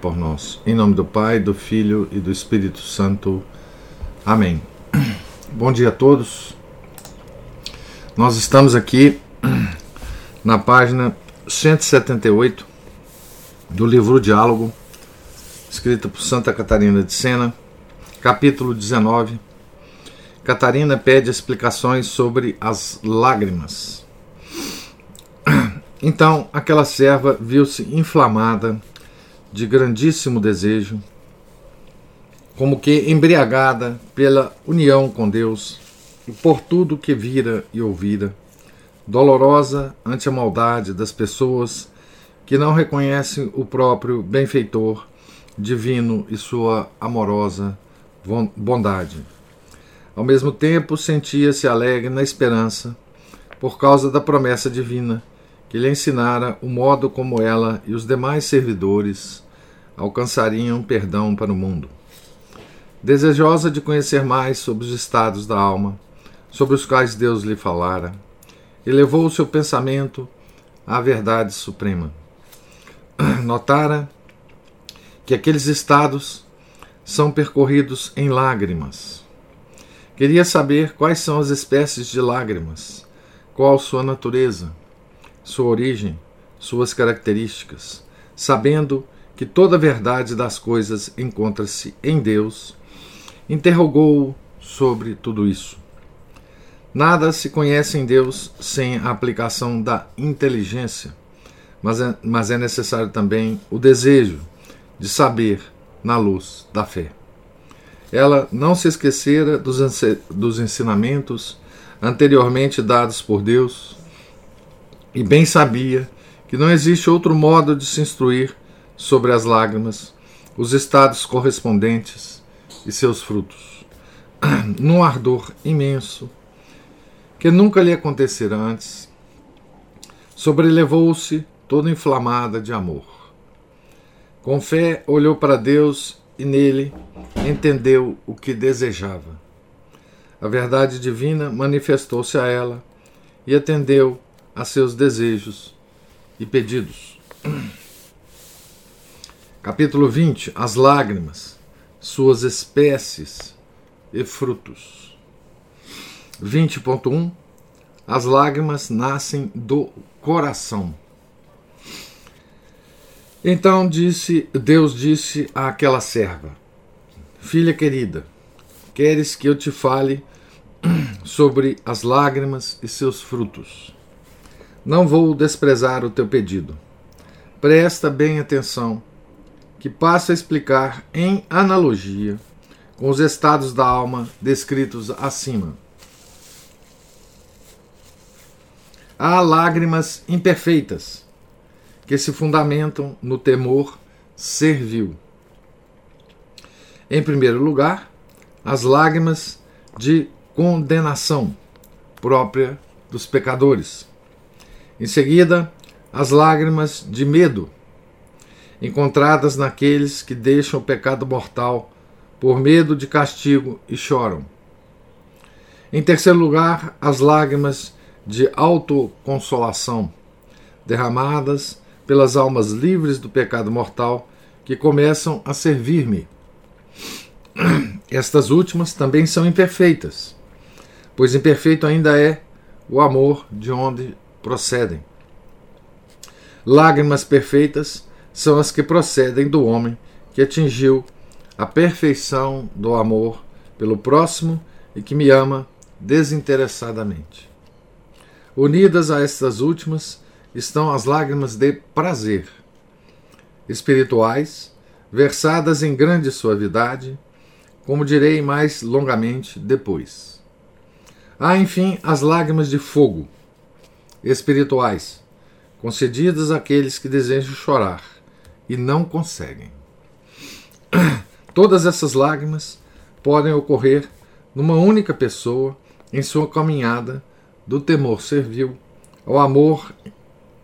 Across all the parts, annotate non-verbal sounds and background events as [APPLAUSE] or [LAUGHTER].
por nós. Em nome do Pai, do Filho e do Espírito Santo. Amém. [CLEARS THROAT] Bom dia a todos. Nós estamos aqui [CLEARS THROAT] na página 178 do livro Diálogo, escrito por Santa Catarina de Sena, capítulo 19. Catarina pede explicações sobre as lágrimas. [CLEARS THROAT] Então aquela serva viu-se inflamada de grandíssimo desejo, como que embriagada pela união com Deus e por tudo que vira e ouvira, dolorosa ante a maldade das pessoas que não reconhecem o próprio benfeitor divino e sua amorosa bondade. Ao mesmo tempo, sentia-se alegre na esperança por causa da promessa divina que lhe ensinara o modo como ela e os demais servidores alcançariam perdão para o mundo. Desejosa de conhecer mais sobre os estados da alma, sobre os quais Deus lhe falara, elevou o seu pensamento à verdade suprema. [CLEARS THROAT] Notara que aqueles estados são percorridos em lágrimas. Queria saber quais são as espécies de lágrimas, qual sua natureza, sua origem, suas características, sabendo que toda a verdade das coisas encontra-se em Deus, interrogou-o sobre tudo isso. Nada se conhece em Deus sem a aplicação da inteligência, mas é, mas é necessário também o desejo de saber na luz da fé. Ela não se esquecera dos, dos ensinamentos anteriormente dados por Deus e bem sabia que não existe outro modo de se instruir sobre as lágrimas, os estados correspondentes e seus frutos. [CLEARS THROAT] Num ardor imenso, que nunca lhe acontecera antes, sobrelevou-se toda inflamada de amor. Com fé olhou para Deus e nele entendeu o que desejava. A verdade divina manifestou-se a ela e atendeu a seus desejos e pedidos. Capítulo 20: As lágrimas, suas espécies e frutos. 20.1 As lágrimas nascem do coração. Então disse Deus disse àquela serva: Filha querida, queres que eu te fale [CLEARS THROAT] sobre as lágrimas e seus frutos? Não vou desprezar o teu pedido. Presta bem atenção, que passo a explicar em analogia com os estados da alma descritos acima. Há lágrimas imperfeitas que se fundamentam no temor servil. Em primeiro lugar, as lágrimas de condenação própria dos pecadores. Em seguida, as lágrimas de medo, encontradas naqueles que deixam o pecado mortal por medo de castigo e choram. Em terceiro lugar, as lágrimas de autoconsolação, derramadas pelas almas livres do pecado mortal que começam a servir-me. Estas últimas também são imperfeitas, pois imperfeito ainda é o amor de onde procedem. Lágrimas perfeitas são as que procedem do homem que atingiu a perfeição do amor pelo próximo e que me ama desinteressadamente. Unidas a estas últimas estão as lágrimas de prazer, espirituais, versadas em grande suavidade, como direi mais longamente depois. Há, enfim, as lágrimas de fogo, espirituais, concedidas àqueles que desejam chorar e não conseguem. [CLEARS THROAT] Todas essas lágrimas podem ocorrer numa única pessoa em sua caminhada do temor servil ao amor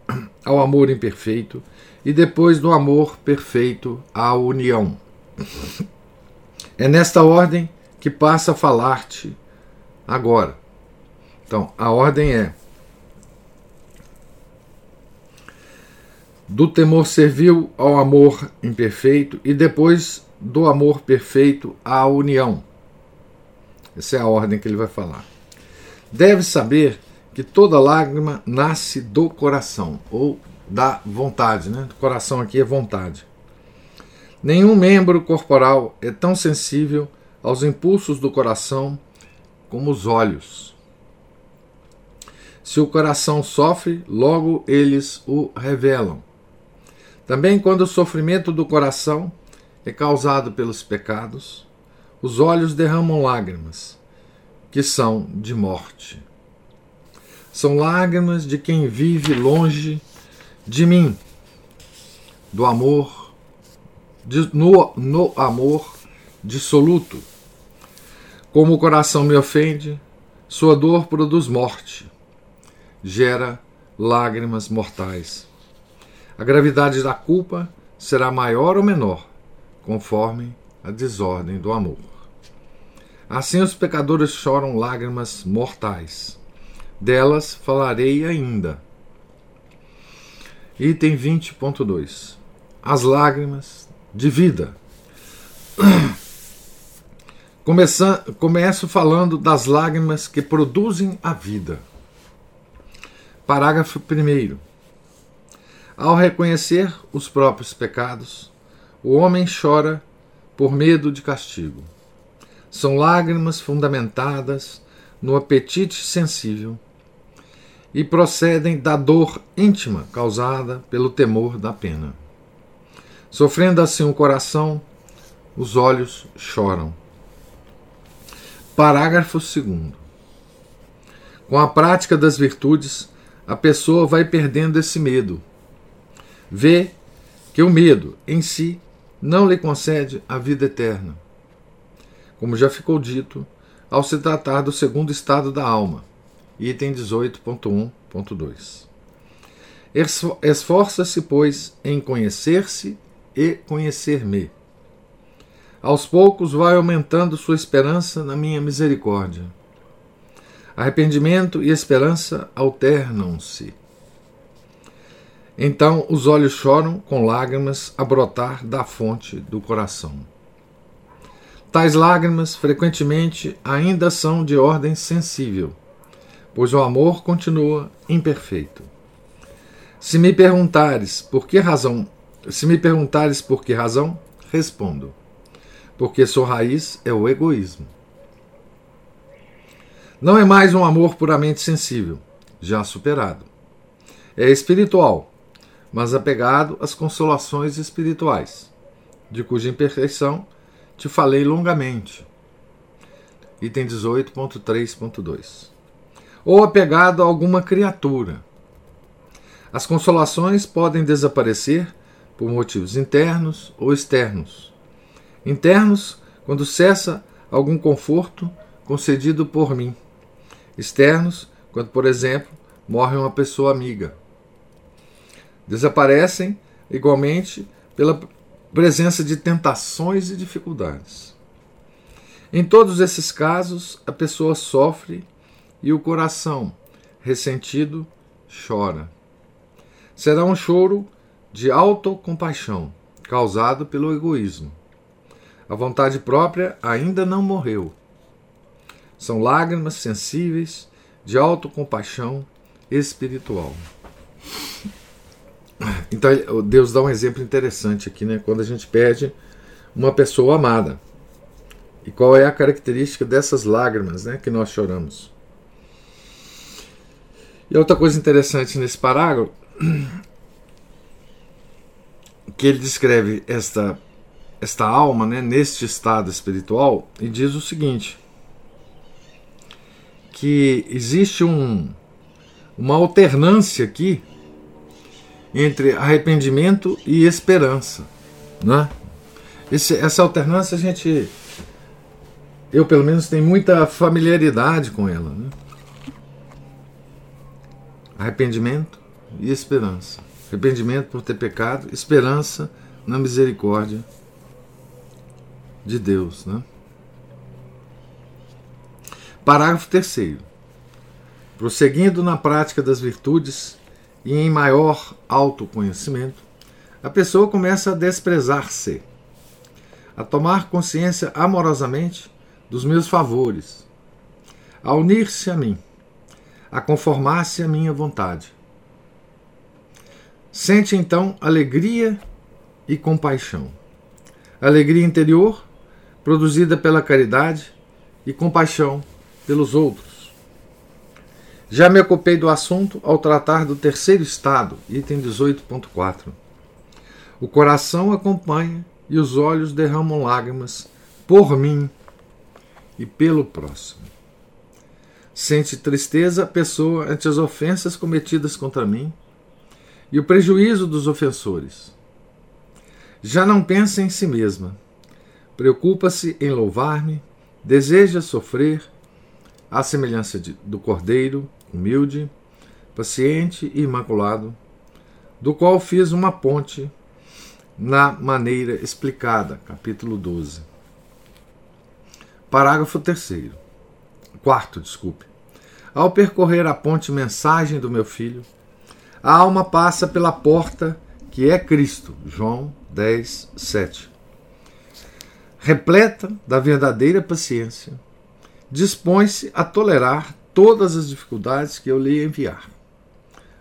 [CLEARS THROAT] ao amor imperfeito e depois do amor perfeito à união. [CLEARS THROAT] É nesta ordem que passa a falar-te agora. Então, a ordem é do temor servil ao amor imperfeito e depois do amor perfeito à união. Essa é a ordem que ele vai falar. Deve saber que toda lágrima nasce do coração, ou da vontade, né? O coração aqui é vontade. Nenhum membro corporal é tão sensível aos impulsos do coração como os olhos. Se o coração sofre, logo eles o revelam. Também quando o sofrimento do coração é causado pelos pecados, os olhos derramam lágrimas, que são de morte. São lágrimas de quem vive longe de mim, do amor, de, no, no amor dissoluto. Como o coração me ofende, sua dor produz morte, gera lágrimas mortais. A gravidade da culpa será maior ou menor, conforme a desordem do amor. Assim os pecadores choram lágrimas mortais. Delas falarei ainda Item 20.2 As lágrimas de vida. [CLEARS THROAT] Começando, começo falando das lágrimas que produzem a vida. Parágrafo 1. Ao reconhecer os próprios pecados, o homem chora por medo de castigo. São lágrimas fundamentadas no apetite sensível e procedem da dor íntima causada pelo temor da pena. Sofrendo assim o coração, os olhos choram. Parágrafo 2. Com a prática das virtudes, a pessoa vai perdendo esse medo. Vê que o medo em si não lhe concede a vida eterna. Como já ficou dito, ao se tratar do segundo estado da alma item 18.1.2. Esforça-se, pois, em conhecer-se e conhecer-me. Aos poucos vai aumentando sua esperança na minha misericórdia. Arrependimento e esperança alternam-se. Então os olhos choram com lágrimas a brotar da fonte do coração. Tais lágrimas frequentemente ainda são de ordem sensível pois o amor continua imperfeito. Se me perguntares por que razão, se me perguntares por que razão, respondo: porque sua raiz é o egoísmo. Não é mais um amor puramente sensível, já superado. É espiritual, mas apegado às consolações espirituais, de cuja imperfeição te falei longamente. Item 18.3.2 ou apegado a alguma criatura. As consolações podem desaparecer por motivos internos ou externos. Internos, quando cessa algum conforto concedido por mim. Externos, quando, por exemplo, morre uma pessoa amiga. Desaparecem, igualmente, pela presença de tentações e dificuldades. Em todos esses casos, a pessoa sofre e o coração, ressentido, chora. Será um choro de autocompaixão, causado pelo egoísmo. A vontade própria ainda não morreu. São lágrimas sensíveis de autocompaixão espiritual. Então, Deus dá um exemplo interessante aqui, né? Quando a gente perde uma pessoa amada. E qual é a característica dessas lágrimas né, que nós choramos? E outra coisa interessante nesse parágrafo, [CLEARS THROAT] que ele descreve esta, esta alma né, neste estado espiritual e diz o seguinte: que existe um, uma alternância aqui entre arrependimento e esperança. Né? esse, essa alternância a gente. Eu, pelo menos, tenho muita familiaridade com ela. Né? Arrependimento e esperança. Arrependimento por ter pecado, esperança na misericórdia de Deus. Né? Parágrafo 3. Prosseguindo na prática das virtudes e em maior autoconhecimento, a pessoa começa a desprezar-se, a tomar consciência amorosamente dos meus favores, a unir-se a mim, a conformar-se à minha vontade. Sente então alegria e compaixão. Alegria interior, produzida pela caridade, e compaixão pelos outros. Já me ocupei do assunto ao tratar do terceiro estado, item 18.4. O coração acompanha e os olhos derramam lágrimas por mim e pelo próximo. Sente tristeza a pessoa ante as ofensas cometidas contra mim e o prejuízo dos ofensores. Já não pensa em si mesma, preocupa-se em louvar-me, deseja sofrer à semelhança de, do cordeiro, humilde, paciente e imaculado, do qual fiz uma ponte na maneira explicada, capítulo 12. Parágrafo 3. Quarto, desculpe. Ao percorrer a ponte mensagem do meu filho, a alma passa pela porta que é Cristo. João 10, 7. Repleta da verdadeira paciência, dispõe-se a tolerar todas as dificuldades que eu lhe enviar.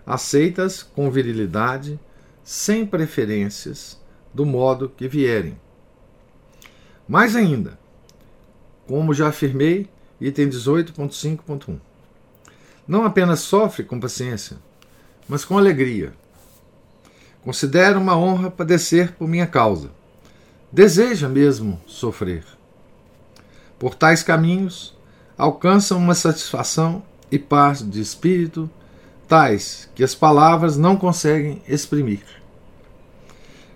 Aceitas com virilidade, sem preferências, do modo que vierem. Mais ainda, como já afirmei, item 18.5.1. Não apenas sofre com paciência, mas com alegria. Considera uma honra padecer por minha causa. Deseja mesmo sofrer. Por tais caminhos, alcançam uma satisfação e paz de espírito tais que as palavras não conseguem exprimir.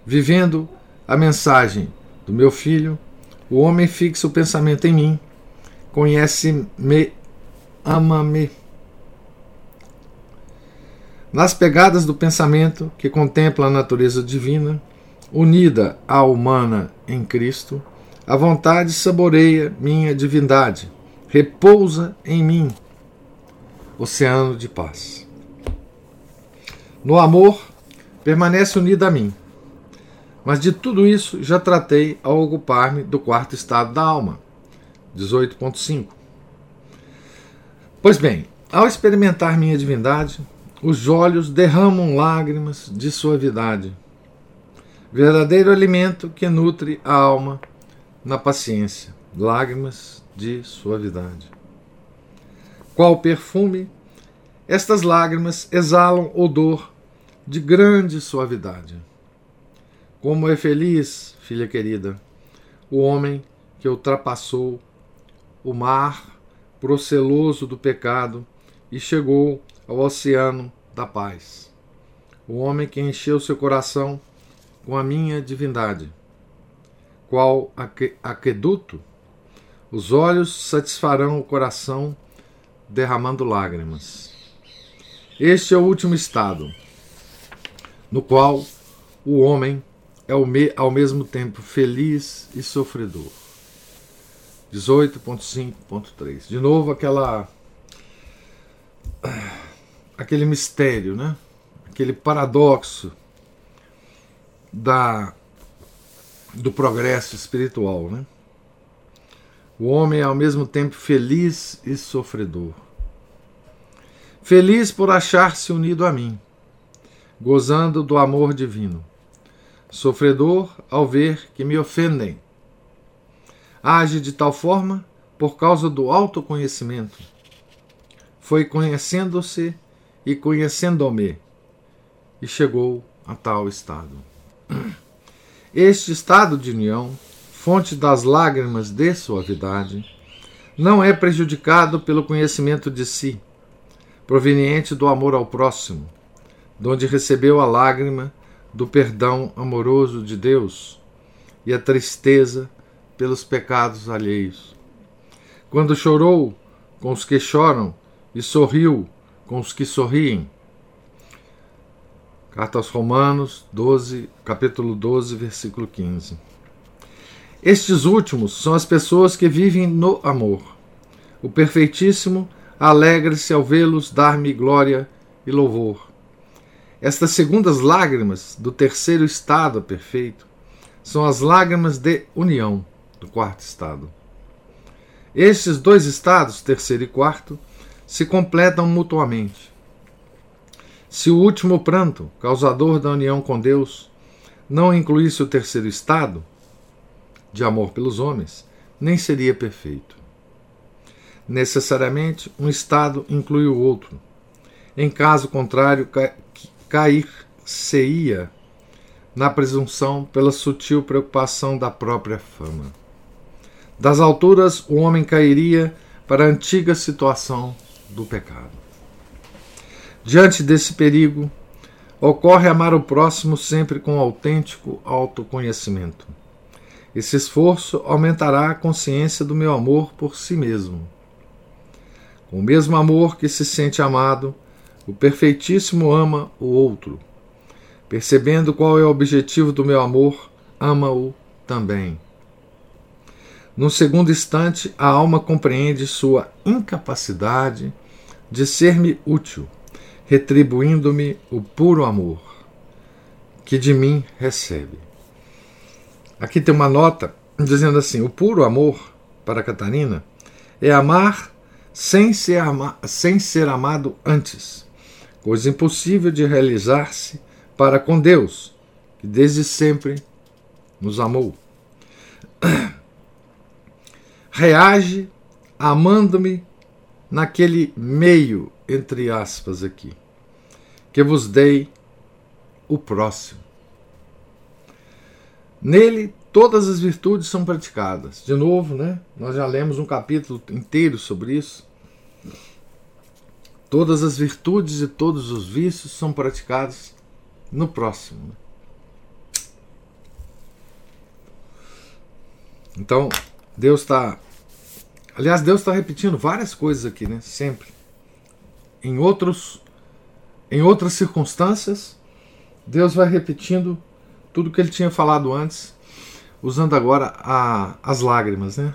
Vivendo a mensagem do meu filho, o homem fixa o pensamento em mim, conhece-me, ama-me. Nas pegadas do pensamento que contempla a natureza divina, unida à humana em Cristo, a vontade saboreia minha divindade repousa em mim, oceano de paz. No amor, permanece unido a mim. Mas de tudo isso já tratei ao ocupar-me do quarto estado da alma, 18.5. Pois bem, ao experimentar minha divindade, os olhos derramam lágrimas de suavidade, verdadeiro alimento que nutre a alma na paciência, lágrimas de suavidade. Qual perfume, estas lágrimas exalam odor de grande suavidade. Como é feliz, filha querida, o homem que ultrapassou o mar proceloso do pecado e chegou ao oceano da paz. O homem que encheu seu coração com a minha divindade. Qual aqueduto os olhos satisfarão o coração, derramando lágrimas. Este é o último estado, no qual o homem é ao mesmo tempo feliz e sofredor. 18.5.3. De novo aquela aquele mistério, né? Aquele paradoxo da do progresso espiritual, né? O homem é ao mesmo tempo feliz e sofredor. Feliz por achar-se unido a mim, gozando do amor divino. Sofredor ao ver que me ofendem. Age de tal forma por causa do autoconhecimento. Foi conhecendo-se e conhecendo-me, e chegou a tal estado. [CLEARS THROAT] Este estado de união fonte das lágrimas de suavidade, não é prejudicado pelo conhecimento de si, proveniente do amor ao próximo, donde recebeu a lágrima do perdão amoroso de Deus, e a tristeza pelos pecados alheios. Quando chorou com os que choram e sorriu com os que sorriem. Carta aos Romanos, 12, capítulo 12, versículo 15. Estes últimos são as pessoas que vivem no amor. O perfeitíssimo alegre-se ao vê-los dar-me glória e louvor. Estas segundas lágrimas do terceiro estado perfeito são as lágrimas de união do quarto estado. Estes dois estados, terceiro e quarto, se completam mutuamente. Se o último pranto, causador da união com Deus, não incluísse o terceiro estado, de amor pelos homens, nem seria perfeito. Necessariamente, um estado inclui o outro. Em caso contrário, cair-se-ia na presunção pela sutil preocupação da própria fama. Das alturas, o homem cairia para a antiga situação do pecado. Diante desse perigo, ocorre amar o próximo sempre com autêntico autoconhecimento. Esse esforço aumentará a consciência do meu amor por si mesmo. Com o mesmo amor que se sente amado, o perfeitíssimo ama o outro. Percebendo qual é o objetivo do meu amor, ama-o também. Num segundo instante, a alma compreende sua incapacidade de ser-me útil, retribuindo-me o puro amor que de mim recebe. Aqui tem uma nota dizendo assim: o puro amor para Catarina é amar sem ser, ama sem ser amado antes, coisa impossível de realizar-se para com Deus, que desde sempre nos amou. [CLEARS THROAT] reage amando-me naquele meio, entre aspas, aqui, que vos dei o próximo. Nele todas as virtudes são praticadas. De novo, né? Nós já lemos um capítulo inteiro sobre isso. Todas as virtudes e todos os vícios são praticados no próximo. Né? Então, Deus está Aliás, Deus está repetindo várias coisas aqui, né? Sempre. Em outros, em outras circunstâncias, Deus vai repetindo tudo que ele tinha falado antes, usando agora a, as lágrimas, né?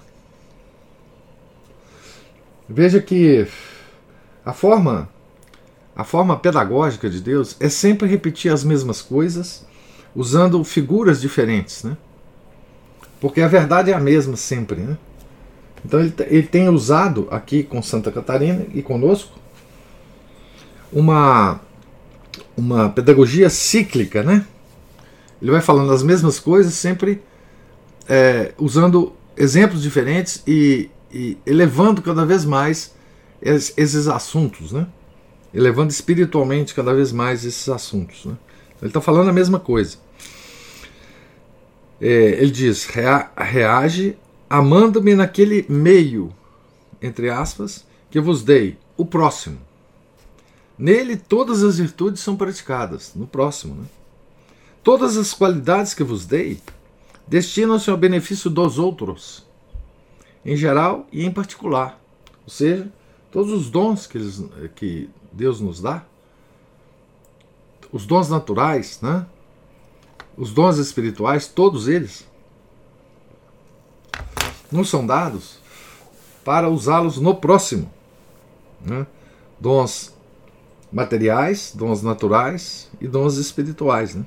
Veja que a forma a forma pedagógica de Deus é sempre repetir as mesmas coisas, usando figuras diferentes, né? Porque a verdade é a mesma sempre, né? Então ele, ele tem usado aqui com Santa Catarina e conosco uma, uma pedagogia cíclica, né? Ele vai falando as mesmas coisas, sempre é, usando exemplos diferentes e, e, elevando cada vez mais esses, esses assuntos, né? Elevando espiritualmente cada vez mais esses assuntos. Né? Ele está falando a mesma coisa. É, ele diz: rea, reage amando-me naquele meio, entre aspas, que vos dei, o próximo. Nele todas as virtudes são praticadas, no próximo. Né? Todas as qualidades que vos dei destinam-se ao benefício dos outros, em geral e em particular. Ou seja, todos os dons que, eles, que Deus nos dá, os dons naturais, né? os dons espirituais, todos eles, nos são dados para usá-los no próximo. Né? Dons materiais, dons naturais e dons espirituais. Né?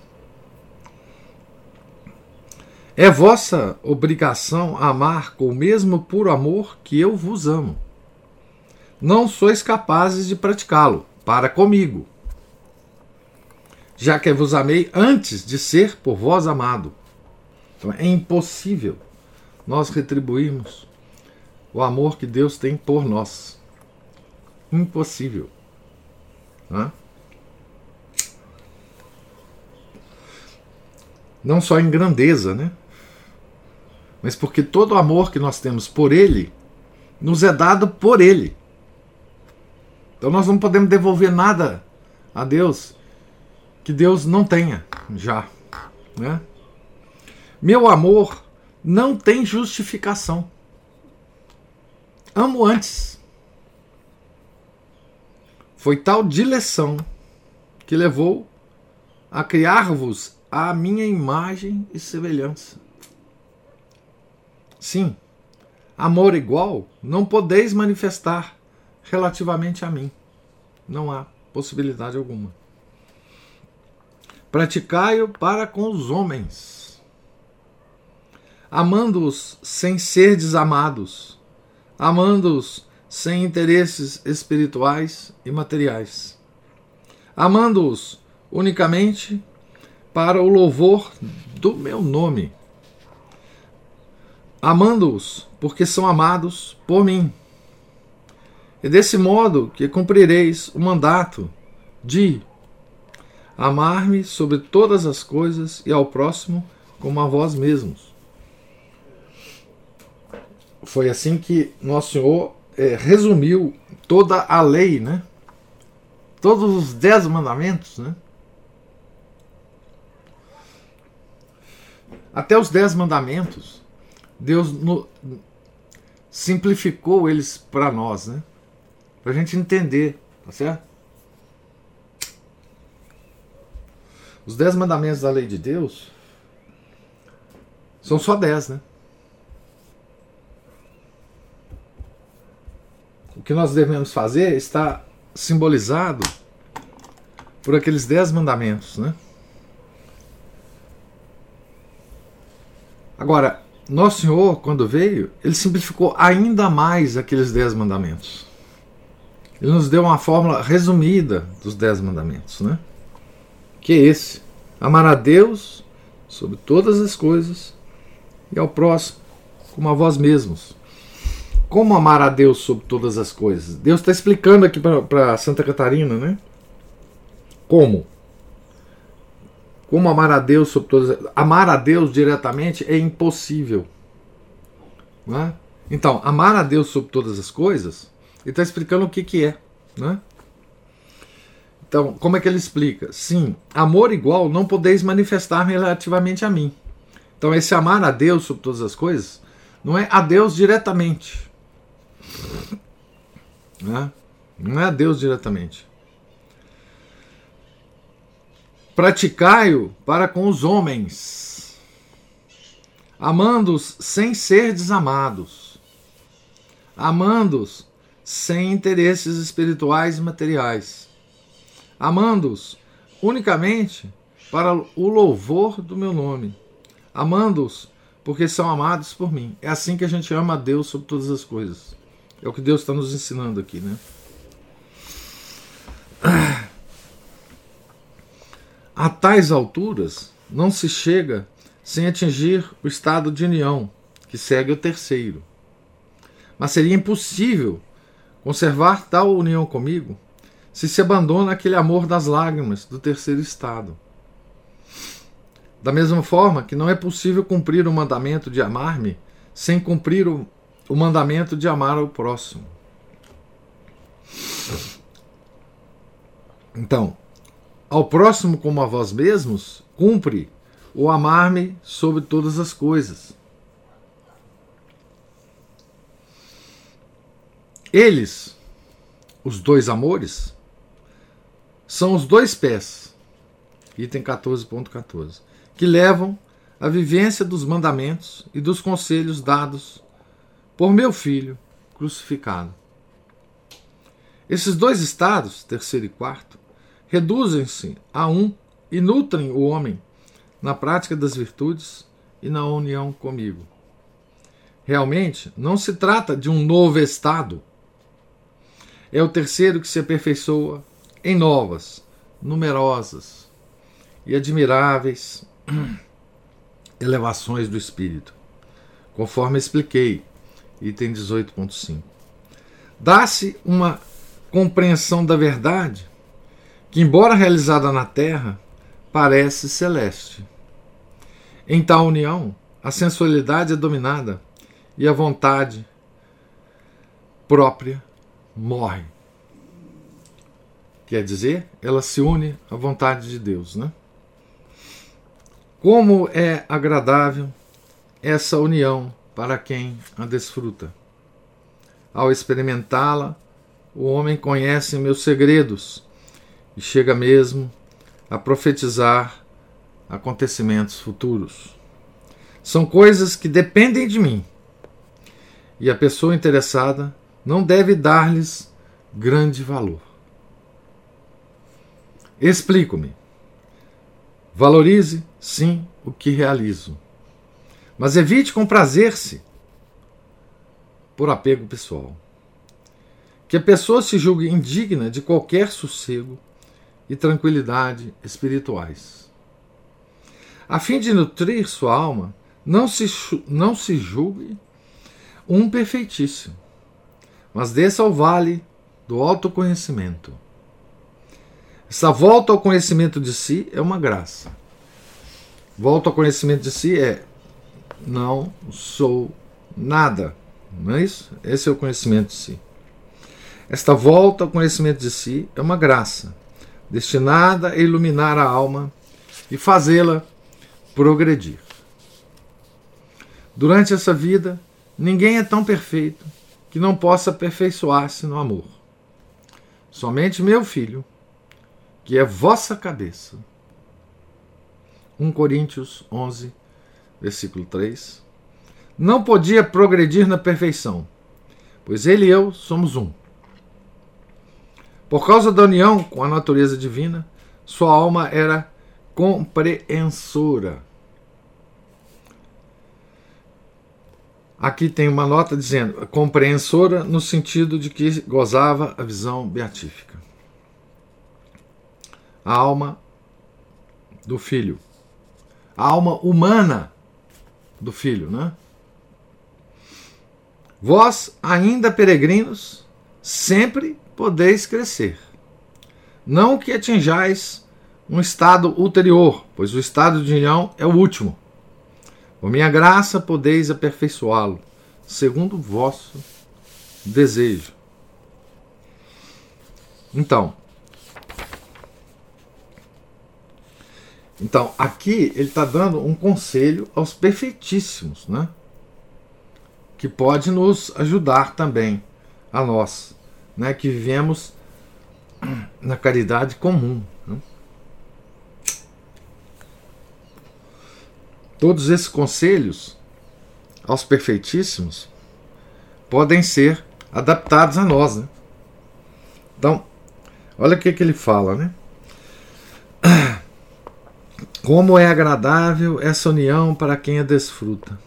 É vossa obrigação amar com o mesmo puro amor que eu vos amo. Não sois capazes de praticá-lo para comigo, já que vos amei antes de ser por vós amado. Então é impossível nós retribuirmos o amor que Deus tem por nós. Impossível. Né? Não só em grandeza, né? Mas porque todo o amor que nós temos por Ele nos é dado por Ele. Então nós não podemos devolver nada a Deus que Deus não tenha já, né? Meu amor não tem justificação. Amo antes. Foi tal dileção que levou a criar-vos à minha imagem e semelhança. Sim, amor igual não podeis manifestar relativamente a mim. Não há possibilidade alguma. Praticai-o para com os homens, amando-os sem ser desamados, amando-os sem interesses espirituais e materiais, amando-os unicamente para o louvor do meu nome, amando-os porque são amados por mim. E desse modo que cumprireis o mandato de amar-me sobre todas as coisas e ao próximo como a vós mesmos. Foi assim que Nosso Senhor é, resumiu toda a lei, né? Todos os dez mandamentos, né? Até os dez mandamentos, Deus no, simplificou eles para nós, né? Para a gente entender, tá certo? Os dez mandamentos da lei de Deus são só dez, né? O que nós devemos fazer está simbolizado por aqueles dez mandamentos, né? Agora, nosso Senhor, quando veio, ele simplificou ainda mais aqueles dez mandamentos. Ele nos deu uma fórmula resumida dos dez mandamentos, né? que é esse: amar a Deus sobre todas as coisas e ao próximo como a vós mesmos. Como amar a Deus sobre todas as coisas? Deus está explicando aqui para Santa Catarina, né? Como? Como amar a Deus sobre todas Amar a Deus diretamente é impossível. Né? Então, amar a Deus sobre todas as coisas, ele está explicando o que, que é. Né? Então, como é que ele explica? Sim, amor igual não podeis manifestar relativamente a mim. Então, esse amar a Deus sobre todas as coisas não é a Deus diretamente. Né? Não é a Deus diretamente. Praticai-o para com os homens, amando-os sem ser desamados, amando-os sem interesses espirituais e materiais amando-os unicamente para o louvor do meu nome, amando-os porque são amados por mim. É assim que a gente ama a Deus sobre todas as coisas. É o que Deus está nos ensinando aqui, né? A tais alturas não se chega sem atingir o estado de união, que segue o terceiro. Mas seria impossível conservar tal união comigo se se abandona aquele amor das lágrimas do terceiro estado. Da mesma forma que não é possível cumprir o mandamento de amar-me sem cumprir o, o mandamento de amar ao próximo. Então, ao próximo como a vós mesmos, cumpre o amar-me sobre todas as coisas. Eles, os dois amores, são os dois pés, item 14.14, .14, que levam à vivência dos mandamentos e dos conselhos dados por meu filho crucificado. Esses dois estados, terceiro e quarto, reduzem-se a um e nutrem o homem na prática das virtudes e na união comigo. Realmente, não se trata de um novo estado. É o terceiro que se aperfeiçoa em novas, numerosas e admiráveis [CLEARS THROAT] elevações do espírito, conforme expliquei, item 18.5. Dá-se uma compreensão da verdade que, embora realizada na Terra, parece celeste. Em tal união, a sensualidade é dominada e a vontade própria morre. Quer dizer, ela se une à vontade de Deus, né? Como é agradável essa união para quem a desfruta. Ao experimentá-la, o homem conhece meus segredos e chega mesmo a profetizar acontecimentos futuros. São coisas que dependem de mim e a pessoa interessada não deve dar-lhes grande valor. Explico-me. Valorize, sim, o que realizo, mas evite comprazer-se por apego pessoal. Que a pessoa se julgue indigna de qualquer sossego e tranquilidade espirituais. A fim de nutrir sua alma, não se, não se julgue um perfeitíssimo, mas desça ao vale do autoconhecimento. Essa volta ao conhecimento de si é uma graça. Volta ao conhecimento de si é não sou nada. Não é isso? Esse é o conhecimento de si. Esta volta ao conhecimento de si é uma graça, destinada a iluminar a alma e fazê-la progredir. Durante essa vida, ninguém é tão perfeito que não possa aperfeiçoar-se no amor. Somente meu filho, que é vossa cabeça. 1 Coríntios 11, versículo 3. Não podia progredir na perfeição, pois ele e eu somos um. Por causa da união com a natureza divina, sua alma era compreensora. Aqui tem uma nota dizendo compreensora no sentido de que gozava a visão beatífica. A alma do filho. A alma humana do filho, né? Vós, ainda peregrinos, sempre podeis crescer. Não que atinjais um estado ulterior, pois o estado de união é o último. Com minha graça podeis aperfeiçoá-lo, segundo o vosso desejo. Então, então aqui ele está dando um conselho aos perfeitíssimos, né? Que pode nos ajudar também a nós né, que vivemos na caridade comum. Né? Todos esses conselhos aos perfeitíssimos podem ser adaptados a nós. Né? Então, olha o que, que ele fala, né? [CLEARS THROAT] Como é agradável essa união para quem a desfruta.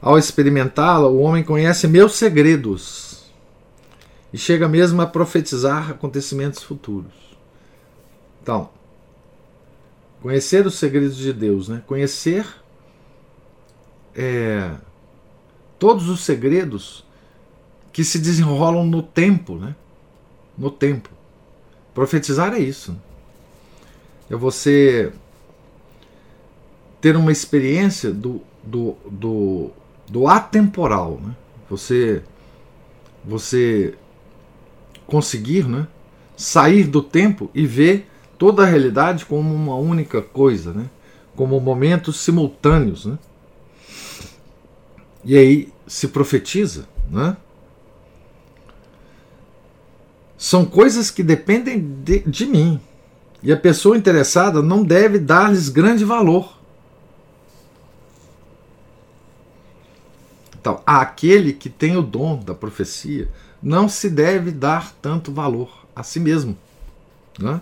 Ao experimentá-la, o homem conhece meus segredos e chega mesmo a profetizar acontecimentos futuros. Então, conhecer os segredos de Deus, né? conhecer é, todos os segredos que se desenrolam no tempo, né? no tempo. Profetizar é isso. É você ter uma experiência do, do, do, do atemporal. Né? Você, você conseguir né, sair do tempo e ver toda a realidade como uma única coisa, né, como momentos simultâneos. Né? E aí se profetiza. Né? São coisas que dependem de, de mim. E a pessoa interessada não deve dar-lhes grande valor. Então, aquele que tem o dom da profecia não se deve dar tanto valor a si mesmo. Né?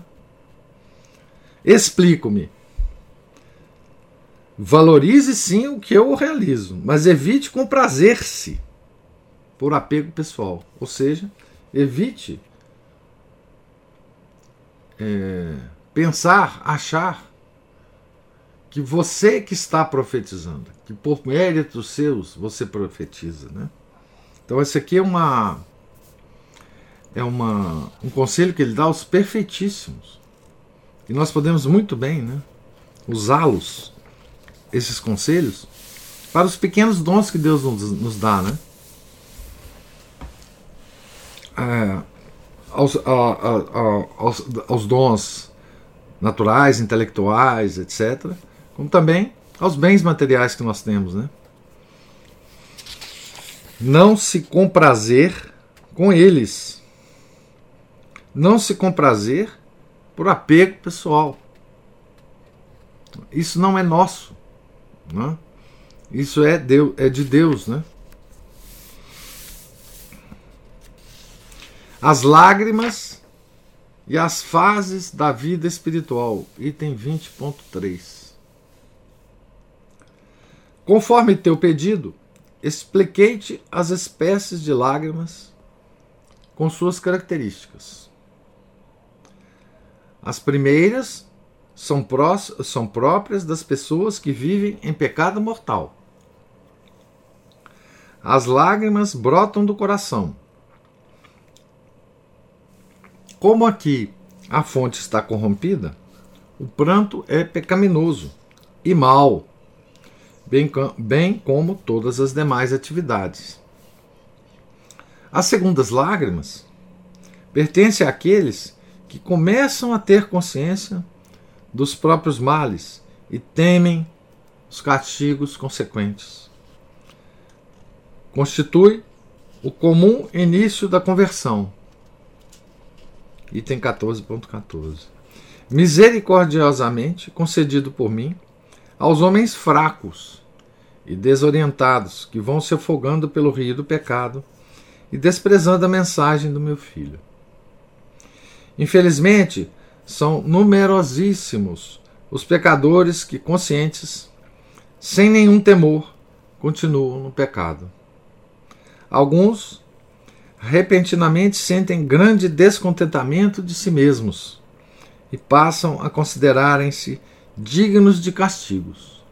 Explico-me. Valorize sim o que eu realizo, mas evite comprazer-se por apego pessoal. Ou seja, evite é, pensar, achar que você que está profetizando, que por méritos seus você profetiza. Né? Então, essa aqui é uma é uma, um conselho que ele dá aos perfeitíssimos. E nós podemos muito bem né, usá-los, esses conselhos, para os pequenos dons que Deus nos, nos dá. Né? É, aos, a, a, a, aos, aos dons naturais, intelectuais, etc., como também aos bens materiais que nós temos, né? Não se comprazer com eles. Não se comprazer por apego pessoal. Isso não é nosso. Né? Isso é, Deus, é de Deus. Né? As lágrimas e as fases da vida espiritual. Item 20.3. Conforme teu pedido, expliquei-te as espécies de lágrimas com suas características. As primeiras são, prós, são próprias das pessoas que vivem em pecado mortal. As lágrimas brotam do coração. Como aqui a fonte está corrompida, o pranto é pecaminoso e mal, bem, bem como todas as demais atividades. As segundas lágrimas pertencem àqueles que começam a ter consciência dos próprios males e temem os castigos consequentes. Constitui o comum início da conversão. Item 14.14. Misericordiosamente concedido por mim aos homens fracos e desorientados que vão se afogando pelo rio do pecado e desprezando a mensagem do meu filho. Infelizmente, são numerosíssimos os pecadores que, conscientes, sem nenhum temor, continuam no pecado. Alguns repentinamente sentem grande descontentamento de si mesmos e passam a considerarem-se dignos de castigos.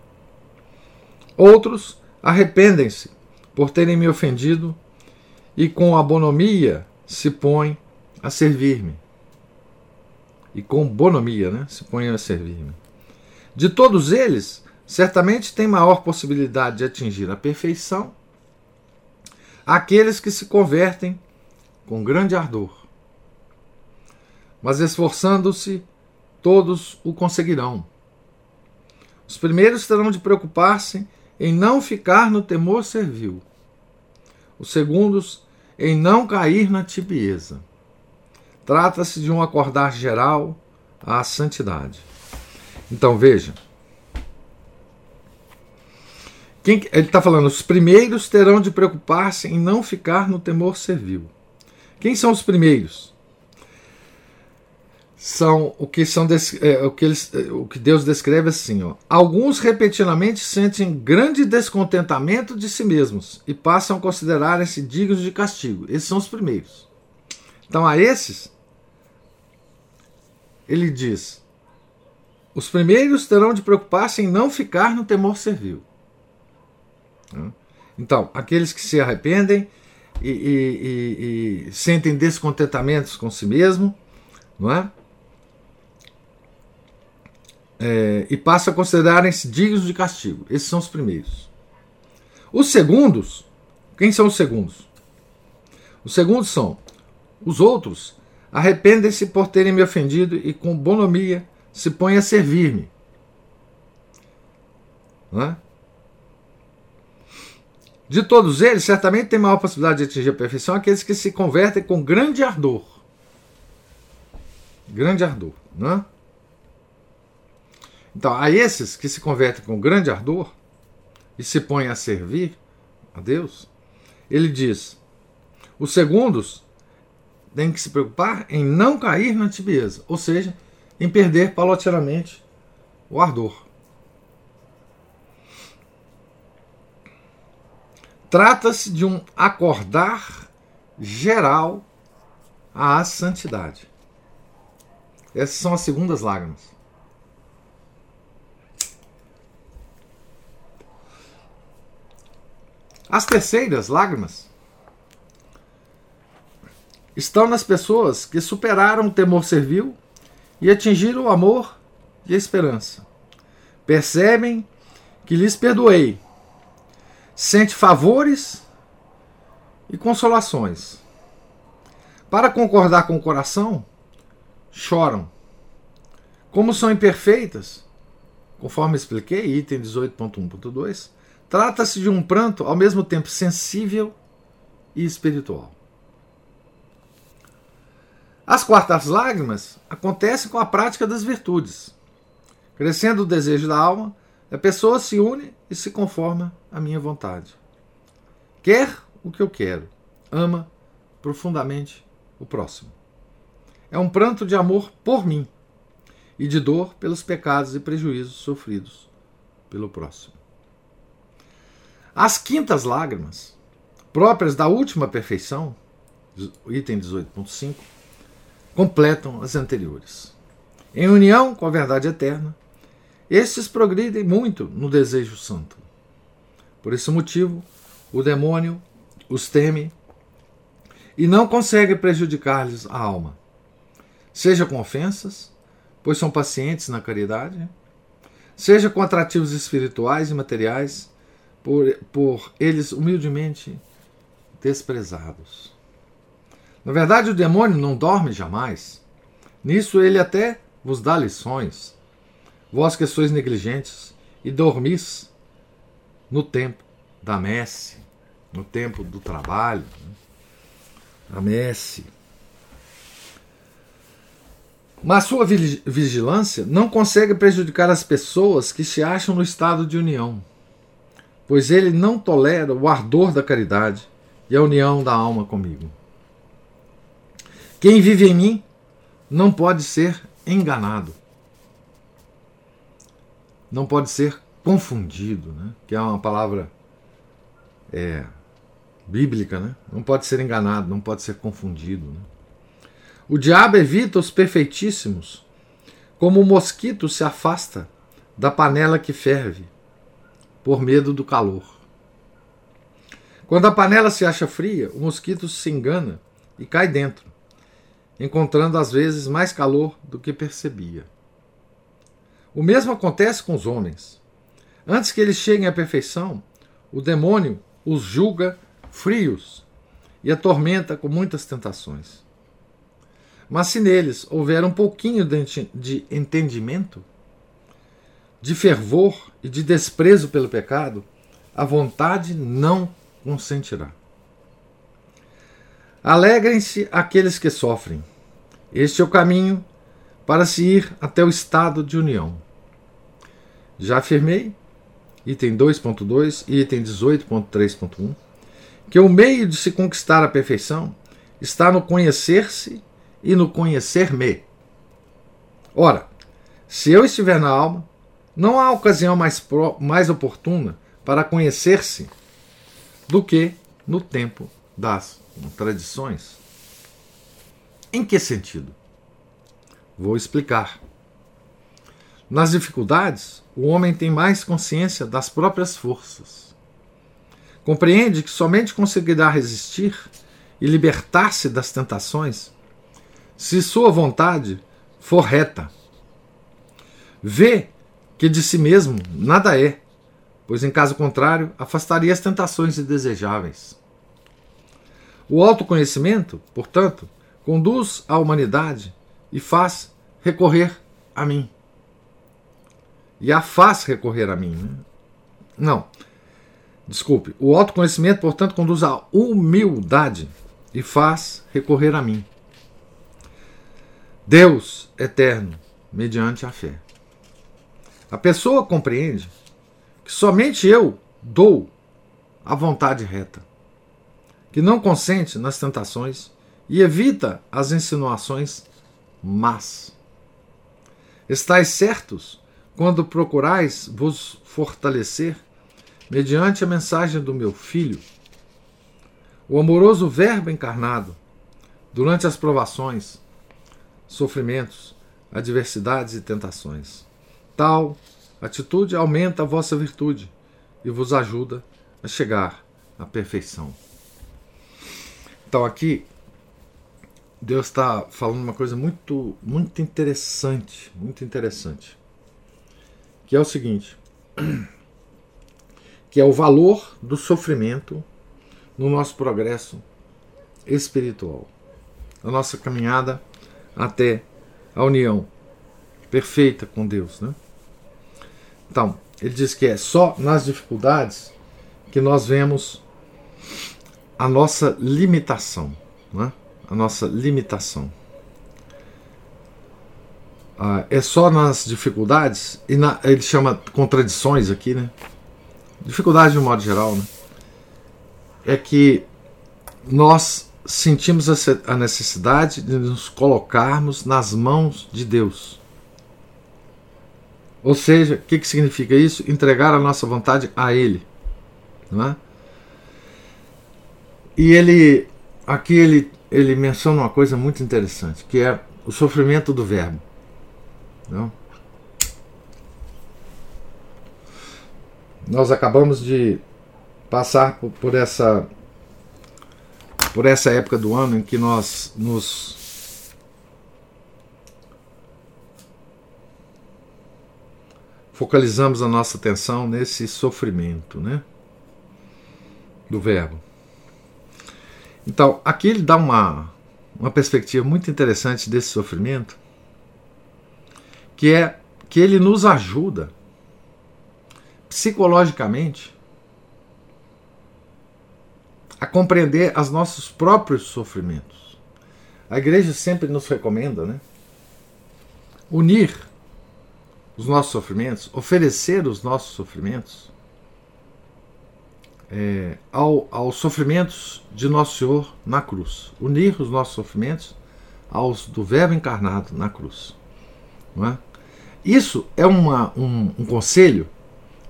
Outros arrependem-se por terem me ofendido e com abonomia se põem a servir-me e com bonomia né, se ponham a servir-me. De todos eles, certamente tem maior possibilidade de atingir a perfeição aqueles que se convertem com grande ardor. Mas esforçando-se, todos o conseguirão. Os primeiros terão de preocupar-se em não ficar no temor servil. Os segundos, em não cair na tibieza. Trata-se de um acordar geral à santidade. Então veja. Quem, ele está falando, os primeiros terão de preocupar-se em não ficar no temor servil. Quem são os primeiros? São o que são é, o, que eles, é, o que Deus descreve assim, ó. Alguns repentinamente sentem grande descontentamento de si mesmos e passam a considerarem-se dignos de castigo. Esses são os primeiros. Então a esses ele diz: os primeiros terão de preocupar-se em não ficar no temor servil. Então, aqueles que se arrependem e, e, e, e sentem descontentamentos com si mesmo, não é? é e passam a considerarem-se dignos de castigo. Esses são os primeiros. Os segundos, quem são os segundos? Os segundos são os outros Arrependem-se por terem me ofendido e com bonomia se põem a servir-me. É? De todos eles, certamente tem maior possibilidade de atingir a perfeição aqueles que se convertem com grande ardor. Grande ardor. É? Então, a esses que se convertem com grande ardor e se põem a servir a Deus, ele diz: os segundos tem que se preocupar em não cair na tibieza, ou seja, em perder paulatinamente o ardor. Trata-se de um acordar geral à santidade. Essas são as segundas lágrimas. As terceiras lágrimas estão nas pessoas que superaram o temor servil e atingiram o amor e a esperança. Percebem que lhes perdoei, sente favores e consolações. Para concordar com o coração, choram. Como são imperfeitas, conforme expliquei, item 18.1.2, trata-se de um pranto ao mesmo tempo sensível e espiritual. As quartas lágrimas acontecem com a prática das virtudes. Crescendo o desejo da alma, a pessoa se une e se conforma à minha vontade. Quer o que eu quero, ama profundamente o próximo. É um pranto de amor por mim e de dor pelos pecados e prejuízos sofridos pelo próximo. As quintas lágrimas, próprias da última perfeição, item 18.5, completam as anteriores. Em união com a verdade eterna, estes progridem muito no desejo santo. Por esse motivo, o demônio os teme e não consegue prejudicar-lhes a alma, seja com ofensas, pois são pacientes na caridade, seja com atrativos espirituais e materiais, por, por eles humildemente desprezados. Na verdade, o demônio não dorme jamais. Nisso ele até vos dá lições. Vós que sois negligentes e dormis no tempo da messe, no tempo do trabalho, né? a messe. Mas sua vigilância não consegue prejudicar as pessoas que se acham no estado de união, pois ele não tolera o ardor da caridade e a união da alma comigo. Quem vive em mim não pode ser enganado. Não pode ser confundido, né? que é uma palavra é, bíblica, né? não pode ser enganado, não pode ser confundido. Né? O diabo evita os perfeitíssimos, como o mosquito se afasta da panela que ferve, por medo do calor. Quando a panela se acha fria, o mosquito se engana e cai dentro encontrando às vezes mais calor do que percebia. O mesmo acontece com os homens. Antes que eles cheguem à perfeição, o demônio os julga frios e atormenta com muitas tentações. Mas se neles houver um pouquinho de entendimento, de fervor e de desprezo pelo pecado, a vontade não consentirá. Alegrem-se aqueles que sofrem. Este é o caminho para se ir até o estado de união. Já afirmei, item 2.2 e item 18.3.1, que o meio de se conquistar a perfeição está no conhecer-se e no conhecer-me. Ora, se eu estiver na alma, não há ocasião mais, pro, mais oportuna para conhecer-se do que no tempo das tradições. Em que sentido? Vou explicar. Nas dificuldades, o homem tem mais consciência das próprias forças. Compreende que somente conseguirá resistir e libertar-se das tentações se sua vontade for reta. Vê que de si mesmo nada é, pois em caso contrário afastaria as tentações indesejáveis. O autoconhecimento, portanto, conduz a humanidade e faz recorrer a mim. E a faz recorrer a mim. Né? Não. Desculpe. O autoconhecimento, portanto, conduz à humildade e faz recorrer a mim. Deus eterno, mediante a fé. A pessoa compreende que somente eu dou a vontade reta que não consente nas tentações e evita as insinuações más. Estais certos quando procurais vos fortalecer mediante a mensagem do meu Filho, o amoroso Verbo encarnado, durante as provações, sofrimentos, adversidades e tentações. Tal atitude aumenta a vossa virtude e vos ajuda a chegar à perfeição. Então aqui Deus está falando uma coisa muito, muito interessante, muito interessante, que é o seguinte, [CLEARS THROAT] que é o valor do sofrimento no nosso progresso espiritual, a nossa caminhada até a união perfeita com Deus. Né? Então, ele diz que é só nas dificuldades que nós vemos a nossa limitação. Né? A nossa limitação. Ah, é só nas dificuldades, e na, ele chama contradições aqui, né? Dificuldade de um modo geral, né? É que nós sentimos a necessidade de nos colocarmos nas mãos de Deus. Ou seja, o que, que significa isso? Entregar a nossa vontade a Ele. Não é? E ele, aqui ele, ele menciona uma coisa muito interessante, que é o sofrimento do verbo. Não? Nós acabamos de passar por, por essa por essa época do ano em que nós nos focalizamos a nossa atenção nesse sofrimento, né? Do verbo. Então, aqui ele dá uma, uma perspectiva muito interessante desse sofrimento, que é que ele nos ajuda psicologicamente a compreender os nossos próprios sofrimentos. A igreja sempre nos recomenda, né? Unir os nossos sofrimentos, oferecer os nossos sofrimentos é, ao, aos sofrimentos de Nosso Senhor na cruz. Unir os nossos sofrimentos aos do Verbo encarnado na cruz. É? Isso é uma, um, um conselho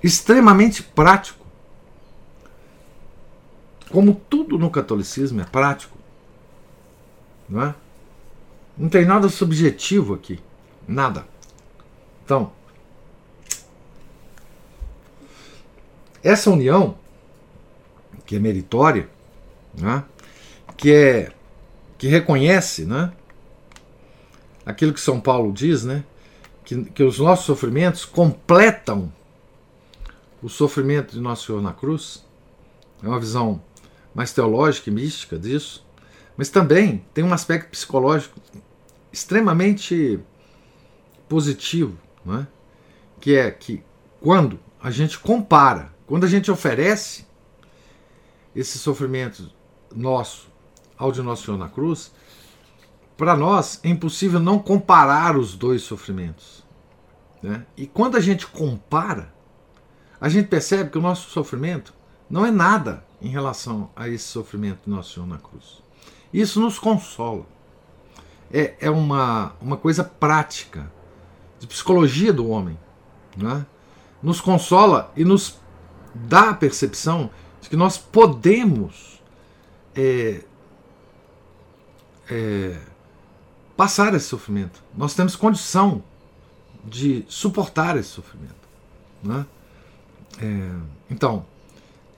extremamente prático como tudo no catolicismo é prático, não é? Não tem nada subjetivo aqui, nada. Então, essa união que é meritória, né? que é que reconhece, né? Aquilo que São Paulo diz, né? Que, que os nossos sofrimentos completam o sofrimento de Nosso Senhor na cruz. É uma visão mais teológica e mística disso, mas também tem um aspecto psicológico extremamente positivo, é? que é que quando a gente compara, quando a gente oferece esse sofrimento nosso ao de Nosso Senhor na cruz, para nós é impossível não comparar os dois sofrimentos. Né? E quando a gente compara, a gente percebe que o nosso sofrimento não é nada em relação a esse sofrimento de Nosso Senhor na cruz. Isso nos consola. É, é uma, uma coisa prática, de psicologia do homem. Né? Nos consola e nos dá a percepção de que nós podemos é, é, passar esse sofrimento. Nós temos condição de suportar esse sofrimento. Né? É, então,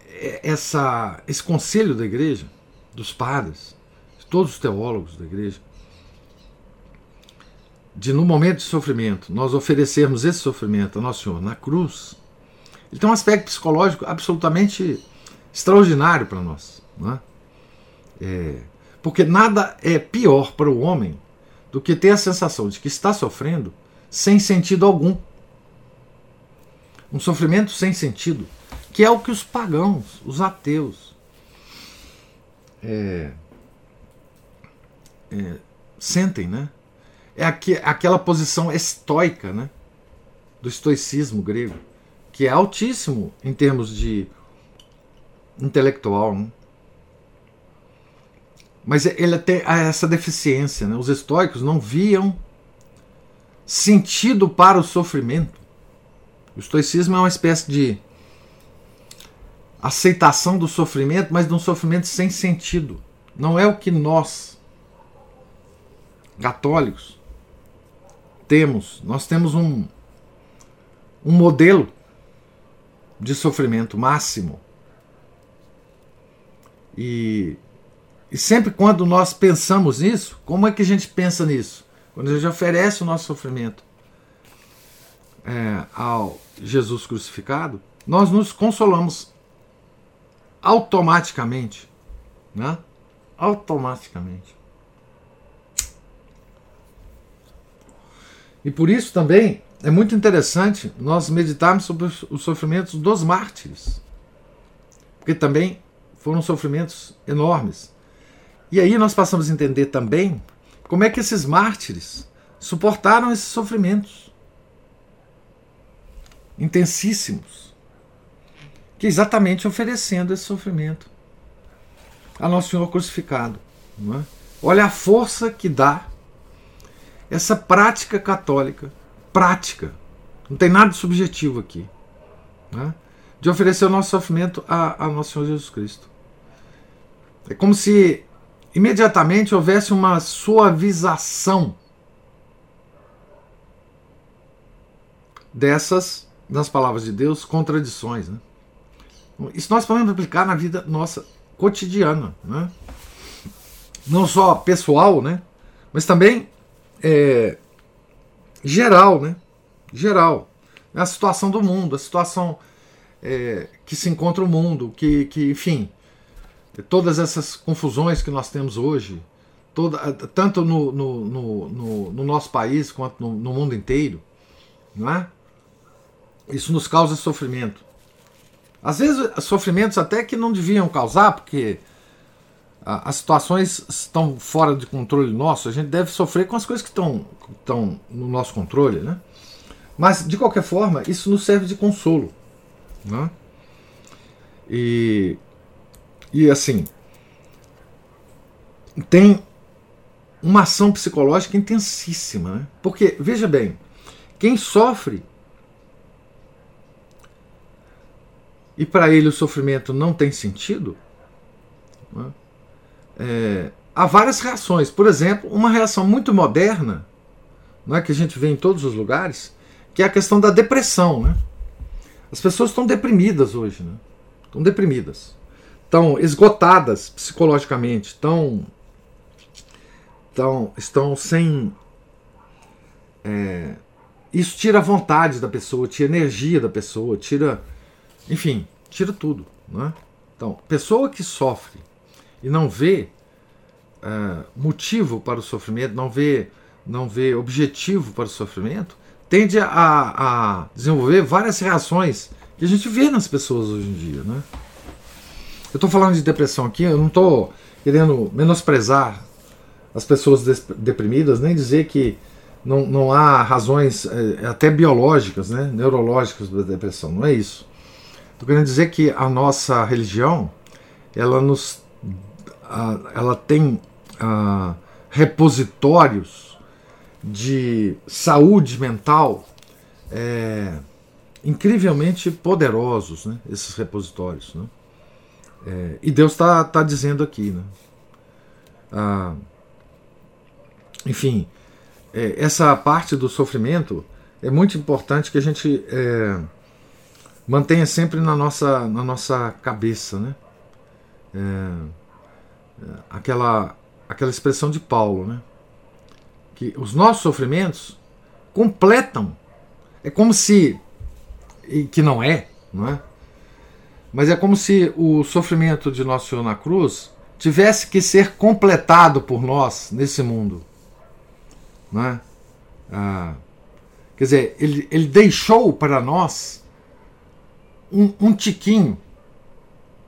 é, essa, esse conselho da igreja, dos padres, de todos os teólogos da igreja, de no momento de sofrimento nós oferecermos esse sofrimento ao Nosso Senhor na cruz, ele tem um aspecto psicológico absolutamente extraordinário para nós. Né? É, porque nada é pior para o homem do que ter a sensação de que está sofrendo sem sentido algum. Um sofrimento sem sentido que é o que os pagãos, os ateus, é, é, sentem, né? É aquela posição estoica, né? Do estoicismo grego, que é altíssimo em termos de intelectual, né? Mas ele tem essa deficiência, né? Os estoicos não viam sentido para o sofrimento. O estoicismo é uma espécie de aceitação do sofrimento, mas de um sofrimento sem sentido. Não é o que nós, católicos, temos. Nós temos um, um modelo de sofrimento máximo. E, e sempre quando nós pensamos nisso, como é que a gente pensa nisso? Quando a gente oferece o nosso sofrimento é, ao Jesus crucificado, nós nos consolamos automaticamente. Né? Automaticamente. E por isso também é muito interessante nós meditarmos sobre os sofrimentos dos mártires, porque também foram sofrimentos enormes. E aí nós passamos a entender também como é que esses mártires suportaram esses sofrimentos intensíssimos, que é exatamente oferecendo esse sofrimento a Nosso Senhor crucificado. É? Olha a força que dá essa prática católica, prática, não tem nada de subjetivo aqui, né? De oferecer o nosso sofrimento a, a Nosso Senhor Jesus Cristo. É como se imediatamente houvesse uma suavização dessas, nas palavras de Deus, contradições. Né? Isso nós podemos aplicar na vida nossa cotidiana, né? não só pessoal, né? mas também é, geral, né? geral. A situação do mundo, a situação é, que se encontra o mundo, que, que, enfim, todas essas confusões que nós temos hoje, toda, tanto no, no, no, no nosso país quanto no, mundo inteiro, não é? Isso nos causa sofrimento. Às vezes, sofrimentos até que não deviam causar, porque as situações estão fora de controle nosso, a gente deve sofrer com as coisas que estão, estão no nosso controle, né? Mas, de qualquer forma, isso nos serve de consolo. Né? E, e assim, tem uma ação psicológica intensíssima. Né? Porque, veja bem, quem sofre e para ele o sofrimento não tem sentido, né? é, há várias reações. Por exemplo, uma reação muito moderna, é que a gente vê em todos os lugares, que é a questão da depressão. Né? As pessoas estão deprimidas hoje, né? estão deprimidas, estão esgotadas psicologicamente, estão, estão, estão sem. É, isso tira a vontade da pessoa, tira a energia da pessoa, tira enfim, tira tudo. Né? Então, pessoa que sofre e não vê uh, motivo para o sofrimento, não vê, não vê objetivo para o sofrimento, tende a, a desenvolver várias reações que a gente vê nas pessoas hoje em dia. Né? Eu estou falando de depressão aqui, eu não estou querendo menosprezar as pessoas deprimidas, nem dizer que não, não há razões é, até biológicas, né, neurológicas da depressão, não é isso. Estou querendo dizer que a nossa religião, ela nos, ela tem repositórios de saúde mental é, incrivelmente poderosos, né? Esses repositórios, né? É, e Deus está tá dizendo aqui, né? Ah, enfim, é, essa parte do sofrimento é muito importante que a gente é, mantenha sempre na nossa, na nossa cabeça, né? É, é, aquela, aquela expressão de Paulo, né? Que os nossos sofrimentos completam. É como se, que não é, não é? Mas é como se o sofrimento de Nosso Senhor na cruz tivesse que ser completado por nós nesse mundo. Não é? Ah, quer dizer, ele, ele deixou para nós um, um tiquinho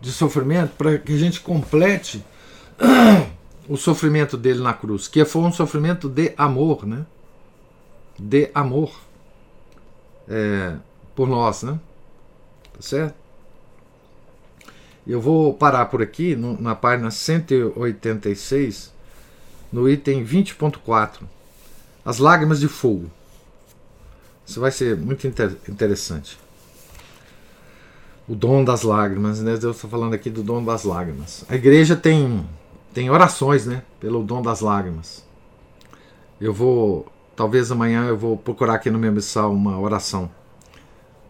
de sofrimento para que a gente complete o sofrimento dele na cruz, que foi um sofrimento de amor, né? De amor é, por nós, né? Tá certo? Eu vou parar por aqui no, na página 186, no item 20.4, as lágrimas de fogo. Isso vai ser muito inter interessante o dom das lágrimas, né? Deus está falando aqui do dom das lágrimas. A igreja tem, tem orações, né? Pelo dom das lágrimas. Eu vou, talvez amanhã eu vou procurar aqui no meu missal uma oração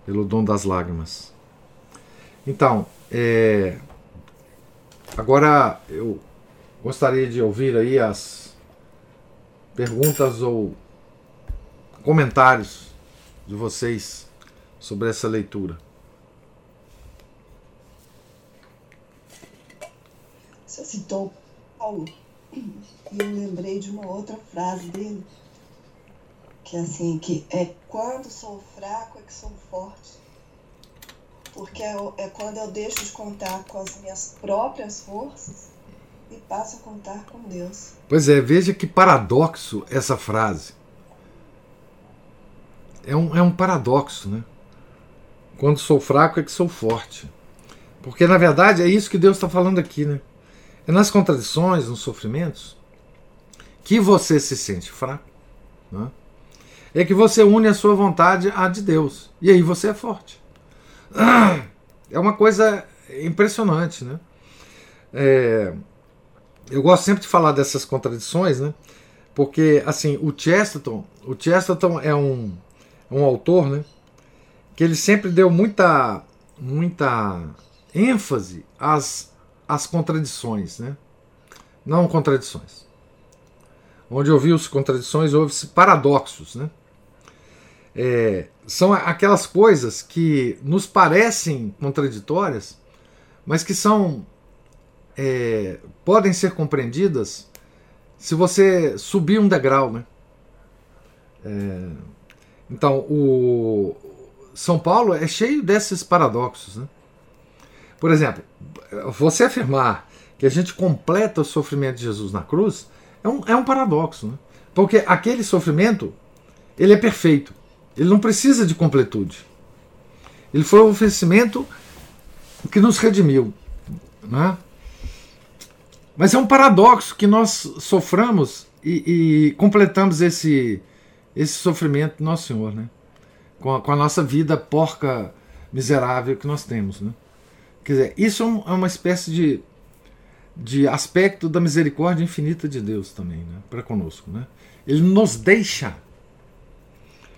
pelo dom das lágrimas. Então, é, agora eu gostaria de ouvir aí as perguntas ou comentários de vocês sobre essa leitura. Você citou Paulo e eu lembrei de uma outra frase dele que assim, que é quando sou fraco é que sou forte. Porque é, é quando eu deixo de contar com as minhas próprias forças e passo a contar com Deus. Pois é, veja que paradoxo essa frase. É um, é um paradoxo, né? Quando sou fraco é que sou forte. Porque na verdade é isso que Deus está falando aqui, né? É nas contradições, nos sofrimentos, que você se sente fraco. Né? É que você une a sua vontade à de Deus. E aí você é forte. É uma coisa impressionante, né? É, eu gosto sempre de falar dessas contradições, né? Porque, assim, o Chesterton, o Chesterton é um, um autor, né? Que ele sempre deu muita, muita ênfase às, às contradições, né? Não contradições. Onde ouviu-se contradições, houve-se paradoxos, né? É, são aquelas coisas que nos parecem contraditórias, mas que são é, podem ser compreendidas se você subir um degrau, né? É, então, o São Paulo é cheio desses paradoxos, né? Por exemplo, você afirmar que a gente completa o sofrimento de Jesus na cruz é um, é um paradoxo, né? Porque aquele sofrimento, ele é perfeito. Ele não precisa de completude. Ele foi o oferecimento que nos redimiu. Né? Mas é um paradoxo que nós soframos e, e completamos esse, esse sofrimento do Nosso Senhor, né? com, a, com a nossa vida porca, miserável que nós temos. Né? Quer dizer, isso é, é uma espécie de, de aspecto da misericórdia infinita de Deus também, né? para conosco. Né? Ele nos deixa,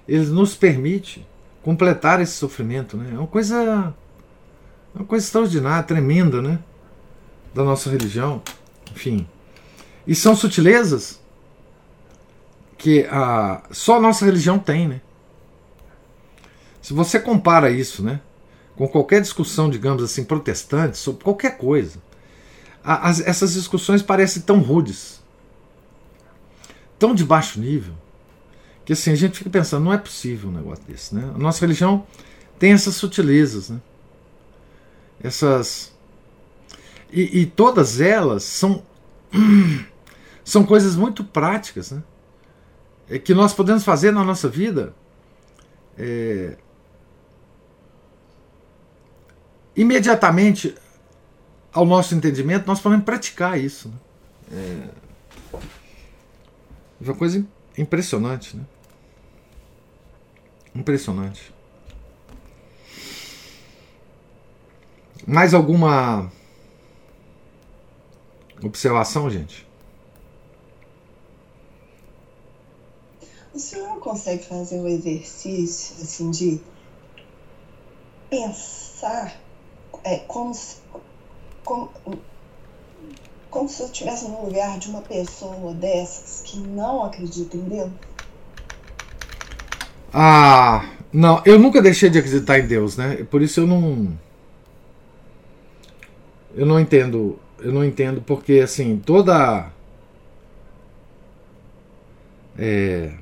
ele nos permite completar esse sofrimento. Né? É uma coisa, é uma coisa extraordinária, tremenda, né? da nossa religião. Enfim. E são sutilezas que a, só a nossa religião tem, né? Se você compara isso, né, com qualquer discussão, digamos assim, protestante sobre qualquer coisa, as, essas discussões parecem tão rudes, tão de baixo nível, que assim a gente fica pensando, não é possível um negócio desse, né? A nossa religião tem essas sutilezas, né? Essas e, e todas elas são, [CLEARS THROAT] são coisas muito práticas né? é que nós podemos fazer na nossa vida é, imediatamente ao nosso entendimento, nós podemos praticar isso. Né? É, uma coisa impressionante. Né? Impressionante. Mais alguma Observação, gente? O senhor consegue fazer um exercício assim de pensar é, como, se, como, como se eu estivesse no lugar de uma pessoa dessas que não acredita em Deus? Ah, não, eu nunca deixei de acreditar em Deus, né? Por isso eu não. Eu não entendo eu não entendo porque assim toda é,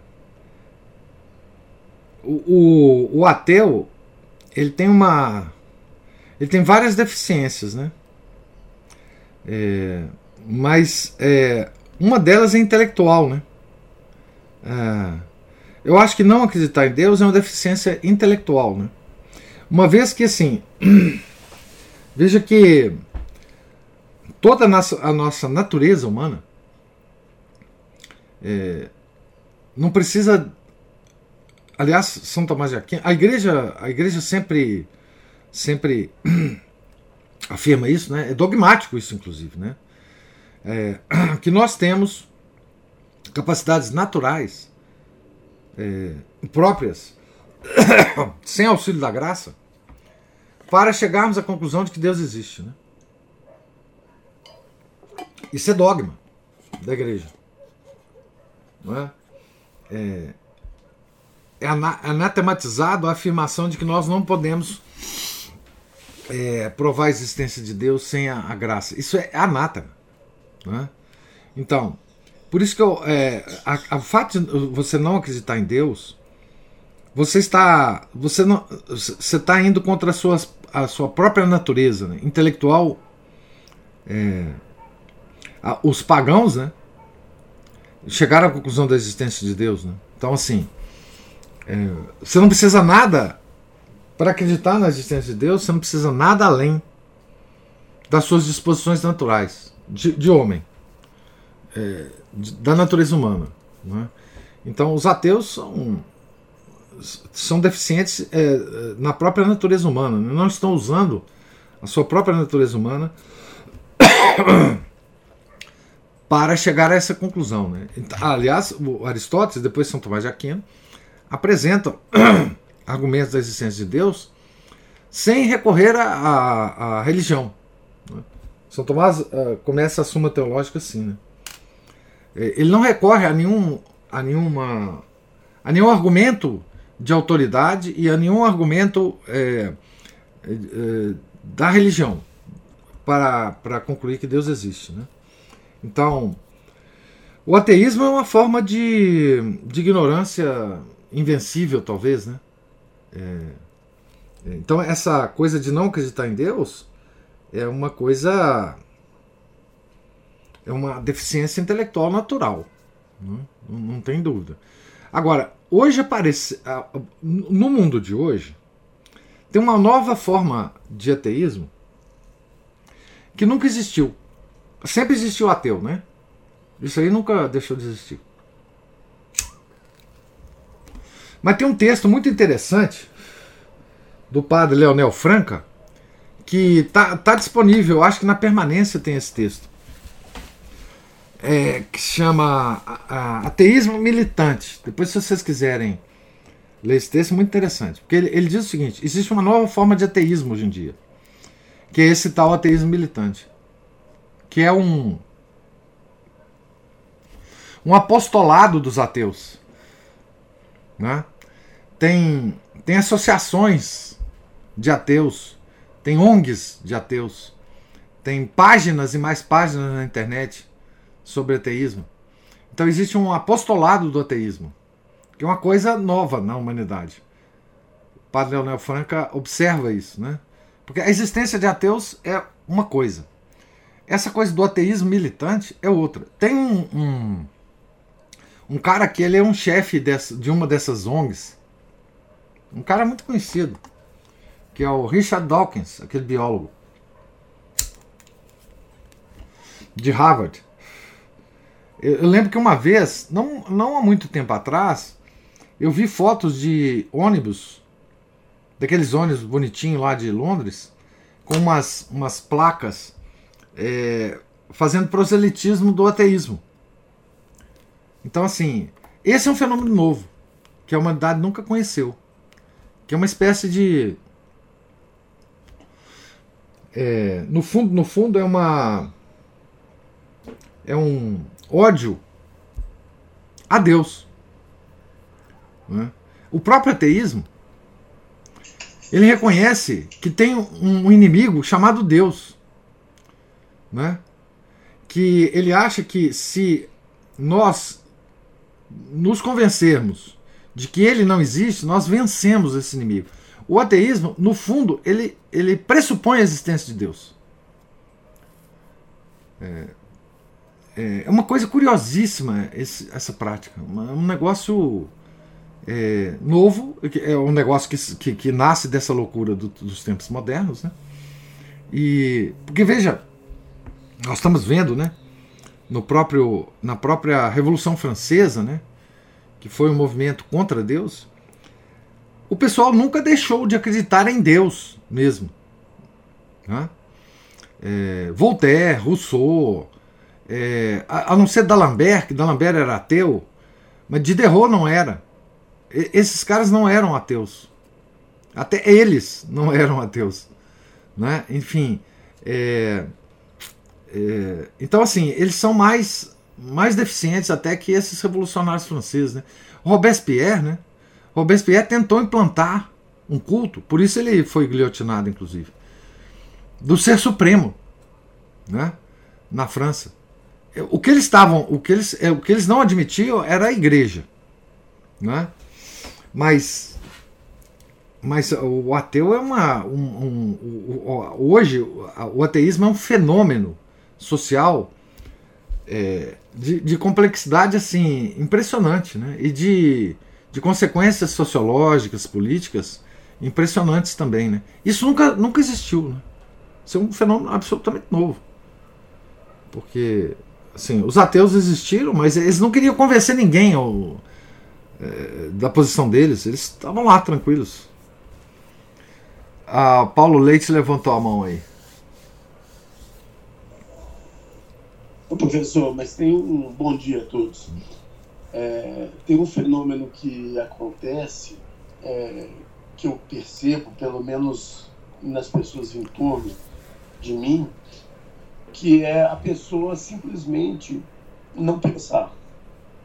o, o, o, ateu ele tem uma ele tem várias deficiências né é, mas é, uma delas é intelectual né é, eu acho que não acreditar em Deus é uma deficiência intelectual né uma vez que assim [CLEARS THROAT] veja que toda a nossa, a nossa natureza humana é, não precisa. Aliás, São Tomás de Aquino, a igreja, a igreja sempre, sempre [CLEARS THROAT] afirma isso, né? É dogmático isso, inclusive, né? É, [CLEARS THROAT] que nós temos capacidades naturais é, próprias, [CLEARS THROAT] sem auxílio da graça, para chegarmos à conclusão de que Deus existe, né? Isso é dogma da igreja. Não é? É, é anatematizado a afirmação de que nós não podemos é, provar a existência de Deus sem a, a graça. Isso é anátema. É? Então, Por isso que eu, é, a, a fato de você não acreditar em Deus, você está, você não, você está indo contra a sua, a sua própria natureza né? intelectual. É, a, os pagãos, né, chegaram à conclusão da existência de Deus, né? Então assim, é, você não precisa nada para acreditar na existência de Deus. Você não precisa nada além das suas disposições naturais de, de homem. É, da natureza humana. Né? Então, os ateus são, são deficientes é, na própria natureza humana, né? não estão usando a sua própria natureza humana [COUGHS] para chegar a essa conclusão. Né? Aliás, o Aristóteles, depois São Tomás de Aquino, apresentam [COUGHS] argumentos da existência de Deus sem recorrer à, religião. Né? São Tomás uh, começa a Suma Teológica assim. Né? É, ele não recorre a nenhum, a nenhuma, a nenhum argumento de autoridade e a nenhum argumento é, é, da religião para, para concluir que Deus existe. Né? Então, o ateísmo é uma forma de, de ignorância invencível, talvez. Né? É, então, essa coisa de não acreditar em Deus é uma coisa é uma deficiência intelectual natural. Né? Não, não tem dúvida. Agora, hoje aparece. No mundo de hoje, tem uma nova forma de ateísmo que nunca existiu. Sempre existiu ateu, né? Isso aí nunca deixou de existir. Mas tem um texto muito interessante do padre Leonel Franca que tá, tá disponível, acho que na permanência tem esse texto é, que chama Ateísmo Militante. Depois, se vocês quiserem ler esse texto, é muito interessante. Porque ele, ele diz o seguinte: existe uma nova forma de ateísmo hoje em dia, que é esse tal ateísmo militante, que é um, um apostolado dos ateus. Né? Tem, tem associações de ateus, tem ONGs de ateus, tem páginas e mais páginas na internet sobre ateísmo. Então existe um apostolado do ateísmo, que é uma coisa nova na humanidade. O padre Leonel Franca observa isso, né? Porque a existência de ateus é uma coisa. Essa coisa do ateísmo militante é outra. Tem um, um, um cara que ele é um chefe de uma dessas ONGs, um cara muito conhecido, que é o Richard Dawkins, aquele biólogo de Harvard. Eu, eu lembro que uma vez, não, não há muito tempo atrás, eu vi fotos de ônibus, daqueles ônibus bonitinhos lá de Londres, com umas, umas placas é, fazendo proselitismo do ateísmo. Então, assim, esse é um fenômeno novo que a humanidade nunca conheceu, que é uma espécie de é, no fundo, no fundo é uma é um ódio a Deus. Né? O próprio ateísmo ele reconhece que tem um inimigo chamado Deus, né? que ele acha que se nós nos convencermos de que ele não existe, nós vencemos esse inimigo. O ateísmo, no fundo, ele, ele pressupõe a existência de Deus. É, é, é uma coisa curiosíssima esse, essa prática. Um negócio é, novo, é um negócio que, que, que nasce dessa loucura do, dos tempos modernos. Né? E, porque veja, nós estamos vendo né, no próprio, na própria Revolução Francesa, né, que foi um movimento contra Deus, o pessoal nunca deixou de acreditar em Deus mesmo. Né? É, Voltaire, Rousseau, é, a, a, não ser D'Alembert, que D'Alembert era ateu, mas Diderot não era. E, esses caras não eram ateus. Até eles não [LAUGHS] eram ateus. Né? Enfim, é, é, então assim, eles são mais, mais deficientes até que esses revolucionários franceses. Né? Robespierre, né? Robespierre tentou implantar um culto, por isso ele foi guilhotinado, inclusive, do ser supremo né? na França o que eles estavam, o que eles, o que eles não admitiam era a igreja, né? Mas mas o ateu é uma. Um, um, um, hoje, o ateísmo é um fenômeno social é, de, de, complexidade assim impressionante, né? E de, de consequências sociológicas, políticas impressionantes também, né? Isso nunca, nunca existiu, né? Isso é um fenômeno absolutamente novo. Porque, assim, os ateus existiram, mas eles não queriam convencer ninguém ao, é, da posição deles. Eles estavam lá tranquilos. A Paulo Leite levantou a mão aí. Ô, professor, mas tem um bom dia a todos. É, tem um fenômeno que acontece, é, que eu percebo, pelo menos nas pessoas em torno de mim, que é a pessoa simplesmente não pensar.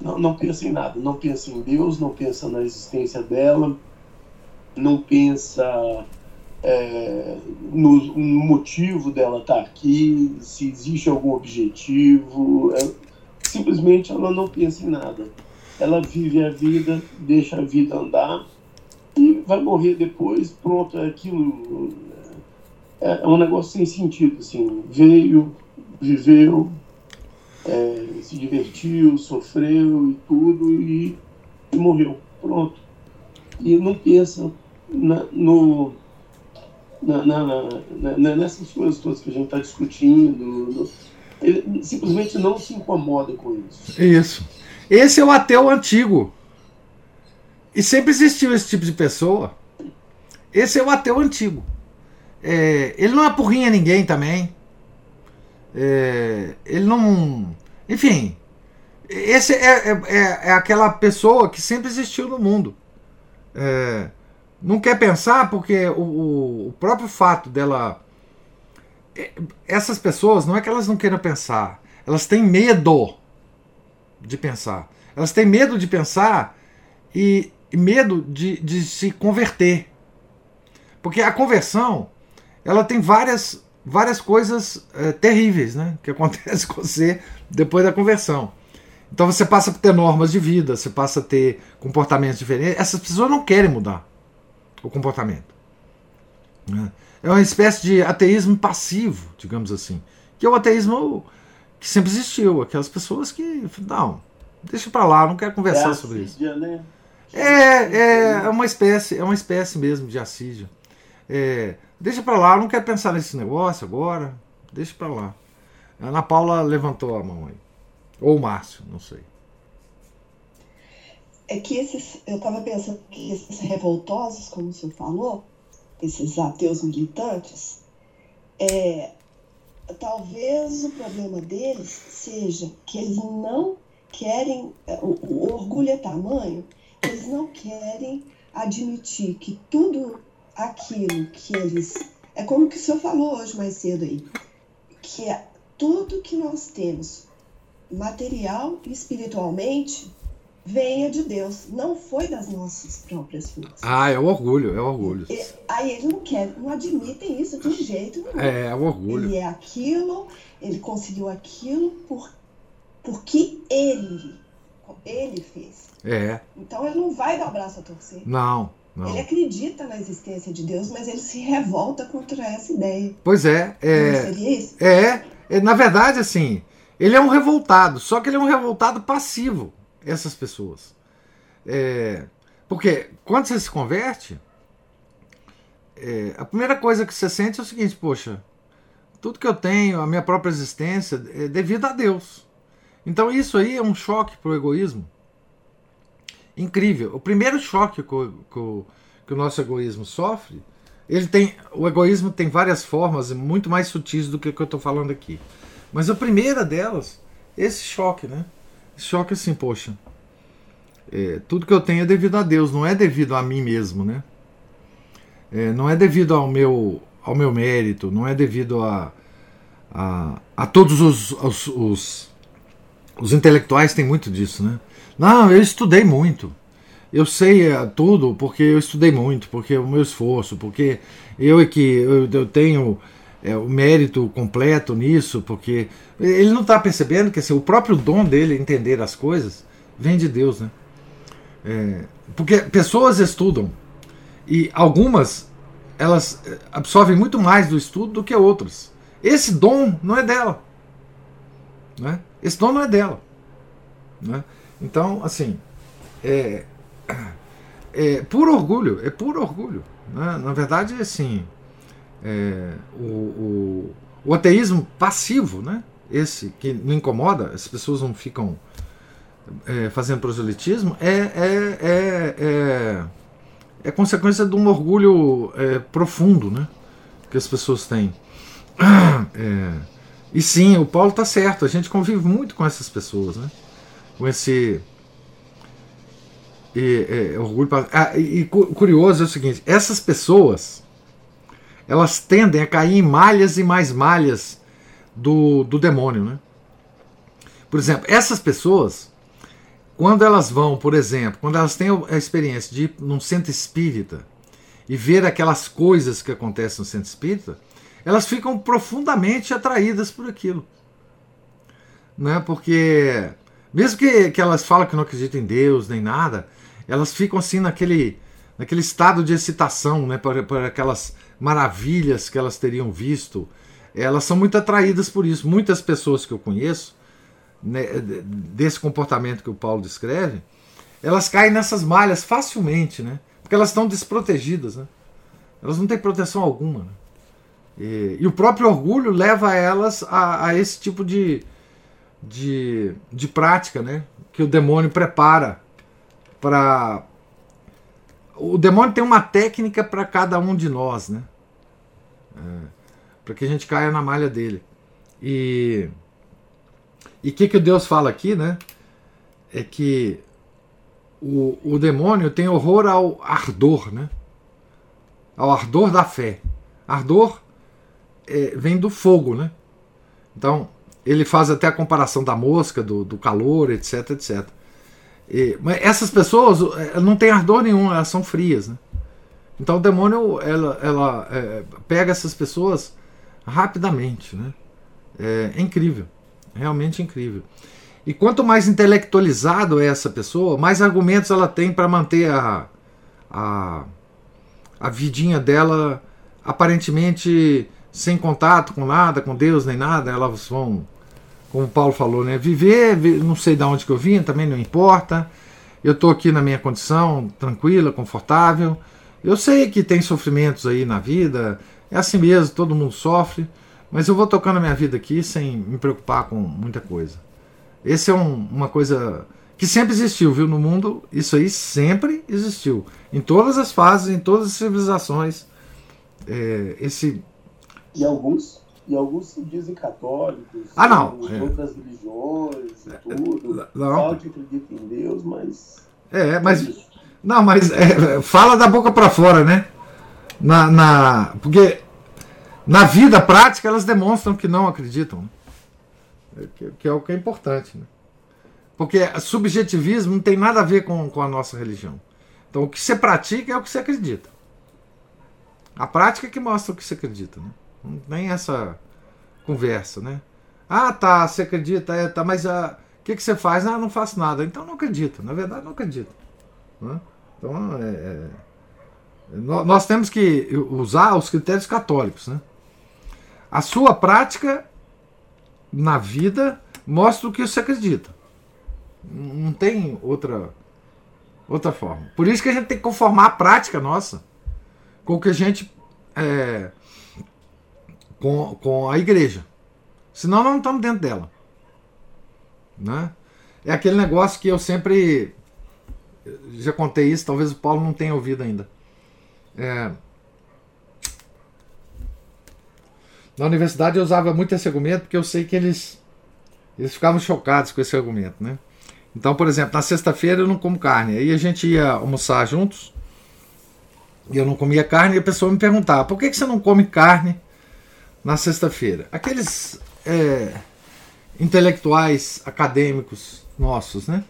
Não, não pensa em nada, não pensa em Deus, não pensa na existência dela, não pensa é, no, no, motivo dela estar tá aqui, se existe algum objetivo. É, simplesmente ela não pensa em nada. Ela vive a vida, deixa a vida andar e vai morrer depois. Pronto, é aquilo. É, é um negócio sem sentido. Assim. Veio, viveu, é, se divertiu, sofreu e tudo e, e morreu. Pronto. E não pensa na, no na, na, na, nessas coisas todas que a gente está discutindo. Ele simplesmente não se incomoda com isso. Isso. Esse é o ateu antigo. E sempre existiu esse tipo de pessoa. Esse é o ateu antigo. É, ele não apurrinha ninguém também. É, ele não. Enfim. Esse é, é, é, é aquela pessoa que sempre existiu no mundo. É, não quer pensar porque o, o próprio fato dela. É, essas pessoas, não é que elas não queiram pensar, elas têm medo de pensar. Elas têm medo de pensar e, medo de, de se converter. Porque a conversão, ela tem várias, várias coisas é, terríveis né, que [LAUGHS] acontecem com você depois da conversão. Então você passa a ter normas de vida, você passa a ter comportamentos diferentes. Essas pessoas não querem mudar o comportamento. Né? É uma espécie de ateísmo passivo, digamos assim, que é o ateísmo que sempre existiu, aquelas pessoas que não, deixa para lá, não quero conversar é sobre isso. Né? É, é, é uma espécie, é uma espécie mesmo de assídia. É, deixa para lá, não quero pensar nesse negócio agora, deixa para lá. A Ana Paula levantou a mão aí. Ou o Márcio, não sei é que esses, eu estava pensando que esses revoltosos, como o senhor falou, esses ateus militantes, é, talvez o problema deles seja que eles não querem, é, o, o orgulho é tamanho, eles não querem admitir que tudo aquilo que eles. É como que o senhor falou hoje mais cedo aí, que é tudo que nós temos, material e espiritualmente, venha de Deus, não foi das nossas próprias forças. Ah, é o orgulho, é o orgulho. E, aí eles não querem, não admitem isso de jeito nenhum. É, é o orgulho. Ele é aquilo, ele conseguiu aquilo por, porque ele, ele fez. É. Então ele não vai dar o braço a torcer. Não. Não. Ele acredita na existência de Deus, mas ele se revolta contra essa ideia. Pois é. é não seria isso? É, é. Na verdade, assim, ele é um revoltado, só que ele é um revoltado passivo essas pessoas. É, porque quando você se converte, é, a primeira coisa que você sente é o seguinte: poxa, tudo que eu tenho, a minha própria existência, é devido a Deus. Então isso aí é um choque para o egoísmo incrível. O primeiro choque que o, que o, que o nosso egoísmo sofre, ele tem, o egoísmo tem várias formas muito mais sutis do que que eu estou falando aqui. Mas a primeira delas, esse choque, né? Choque assim, poxa, é, tudo que eu tenho é devido a Deus, não é devido a mim mesmo, né? É, não é devido ao meu, ao meu mérito, não é devido a, a, a todos os, os, os, os intelectuais têm muito disso, né? Não, eu estudei muito. Eu sei é, tudo porque eu estudei muito, porque é o meu esforço, porque eu é que eu, eu tenho é, o mérito completo nisso, porque ele não está percebendo que assim, o próprio dom dele entender as coisas vem de Deus, né? É, porque pessoas estudam e algumas elas é, absorvem muito mais do estudo do que outras. Esse dom não é dela, né? Esse dom não é dela, né? Então, assim, é, é por orgulho, é por orgulho. Né? Na verdade, assim, é, o, o, o, ateísmo passivo, né? esse que não incomoda, as pessoas não ficam é, fazendo proselitismo, é, é, é, é, é consequência de um orgulho é, profundo né? que as pessoas têm. [CLEARS THROAT] É, e sim, o Paulo está certo, a gente convive muito com essas pessoas, né? com esse e, é, orgulho. Ah, e, e curioso é o seguinte: essas pessoas elas tendem a cair em malhas e mais malhas do, do demônio. Né? Por exemplo, essas pessoas, quando elas vão, por exemplo, quando elas têm a experiência de ir num centro espírita e ver aquelas coisas que acontecem no centro espírita, elas ficam profundamente atraídas por aquilo. Né? Porque, mesmo que, que elas falam que não acreditam em Deus nem nada, elas ficam assim naquele, naquele estado de excitação, né? por, por aquelas maravilhas que elas teriam visto, elas são muito atraídas por isso. Muitas pessoas que eu conheço, né, desse comportamento que o Paulo descreve, elas caem nessas malhas facilmente, né? Porque elas estão desprotegidas, né? Elas não têm proteção alguma. Né? E, e, o próprio orgulho leva elas a, a, esse tipo de, de, de prática, né? Que o demônio prepara para o demônio tem uma técnica para cada um de nós, né? É, para que a gente caia na malha dele. E o que, que Deus fala aqui, né? É que o, o demônio tem horror ao ardor, né? Ao ardor da fé. Ardor é, vem do fogo, né? Então, ele faz até a comparação da mosca, do, do calor, etc, etc. E, mas essas pessoas eh, não têm ardor nenhum, elas são frias. Né? Então o demônio ela, ela é, pega essas pessoas rapidamente. Né? É, é, incrível, realmente incrível. E quanto mais intelectualizado é essa pessoa, mais argumentos ela tem para manter a, a, a vidinha dela aparentemente sem contato com nada, com Deus nem nada. Elas vão como o Paulo falou, né? Viver, não sei de onde que eu vim, também não importa. Eu estou aqui na minha condição, tranquila, confortável. Eu sei que tem sofrimentos aí na vida, é assim mesmo, todo mundo sofre, mas eu vou tocando a minha vida aqui sem me preocupar com muita coisa. Esse é um, uma coisa que sempre existiu, viu? No mundo, isso aí sempre existiu. Em todas as fases, em todas as civilizações. É, esse. E alguns e alguns se dizem católicos, ah, não. É. outras religiões e é, tudo. Não. Fala que acredita em Deus, mas. É, mas. Não, mas é, fala da boca para fora, né? Na, na, porque na vida prática elas demonstram que não acreditam. Né? Que, que, é o que é importante. Né? Porque subjetivismo não tem nada a ver com, com a nossa religião. Então o que você pratica é o que você acredita. A prática é que mostra o que você acredita. Né? Não tem essa conversa, né? Ah, tá, você acredita, é, tá, mas ah, o que, que você faz? Ah, não faço nada. Então não acredito. Na verdade, não acredito. Né? Então, é, é, nós temos que usar os critérios católicos. Né? A sua prática na vida mostra o que você acredita. Não tem outra, outra forma. Por isso que a gente tem que conformar a prática nossa com o que a gente é, com, com a igreja. Senão nós não estamos dentro dela. Né? É aquele negócio que eu sempre já contei isso, talvez o Paulo não tenha ouvido ainda. É, na universidade eu usava muito esse argumento porque eu sei que eles eles ficavam chocados com esse argumento, né? Então, por exemplo, na sexta-feira eu não como carne. Aí a gente ia almoçar juntos e eu não comia carne e a pessoa me perguntava: por que, que você não come carne na sexta-feira. Aqueles é, intelectuais acadêmicos nossos, né?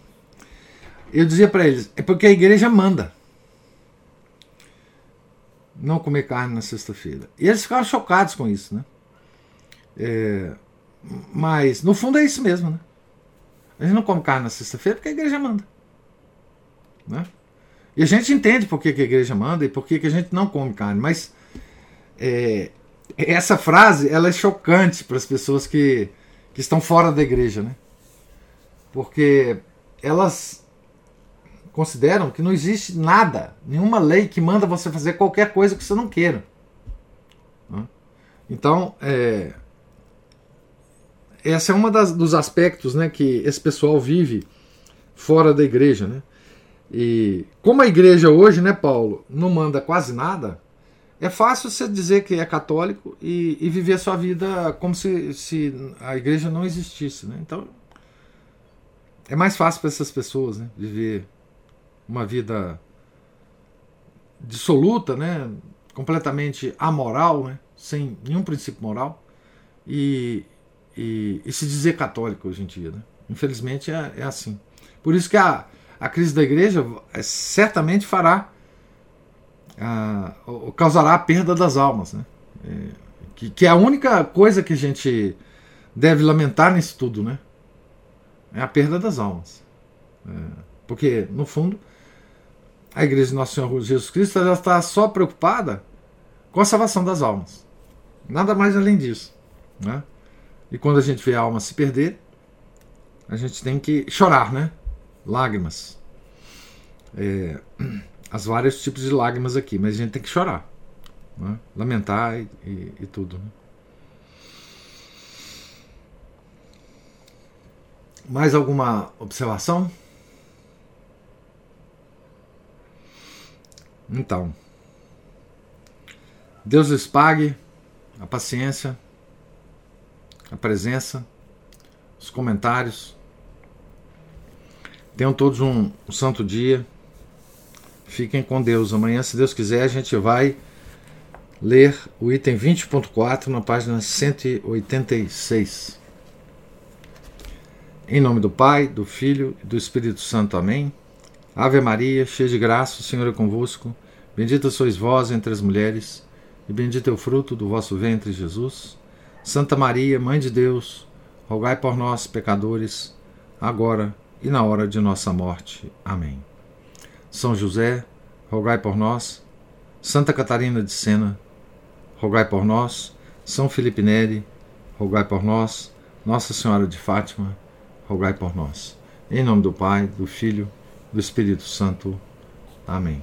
Eu dizia para eles: é porque a igreja manda não comer carne na sexta-feira. E eles ficaram chocados com isso, né? É, mas, no fundo, é isso mesmo, né? A gente não come carne na sexta-feira porque a igreja manda. Né? E a gente entende por que, que a igreja manda e por que, que a gente não come carne, mas é, essa frase ela é chocante para as pessoas que, que estão fora da igreja, né? Porque elas consideram que não existe nada, nenhuma lei que manda você fazer qualquer coisa que você não queira. Né? Então, é, esse é um dos aspectos né, que esse pessoal vive fora da igreja. Né? E como a igreja hoje, né, Paulo, não manda quase nada, é fácil você dizer que é católico e, e viver a sua vida como se, se a igreja não existisse. Né? Então, é mais fácil para essas pessoas né, viver uma vida dissoluta, né, completamente amoral, né, sem nenhum princípio moral, e, e, e se dizer católico hoje em dia. Né? Infelizmente é, é assim. Por isso que a, a crise da igreja é, certamente fará, a, causará a perda das almas. Né? É, que, que é a única coisa que a gente deve lamentar nisso tudo, né? É a perda das almas. É, porque, no fundo, a igreja de Nosso Senhor Jesus Cristo ela está só preocupada com a salvação das almas. Nada mais além disso. Né? E quando a gente vê a alma se perder, a gente tem que chorar, né? Lágrimas. É, as vários tipos de lágrimas aqui, mas a gente tem que chorar. Né? Lamentar e, e, e tudo. Né? Mais alguma observação? Então, Deus lhes pague a paciência, a presença, os comentários. Tenham todos um, um santo dia. Fiquem com Deus. Amanhã, se Deus quiser, a gente vai ler o item 20.4 na página 186. Em nome do Pai, do Filho e do Espírito Santo. Amém. Ave Maria, cheia de graça, o Senhor é convosco. Bendita sois vós entre as mulheres, e bendito é o fruto do vosso ventre, Jesus. Santa Maria, Mãe de Deus, rogai por nós, pecadores, agora e na hora de nossa morte. Amém. São José, rogai por nós. Santa Catarina de Sena, rogai por nós. São Felipe Neri, rogai por nós. Nossa Senhora de Fátima, rogai por nós. Em nome do Pai, do Filho, do Espírito Santo. Amém.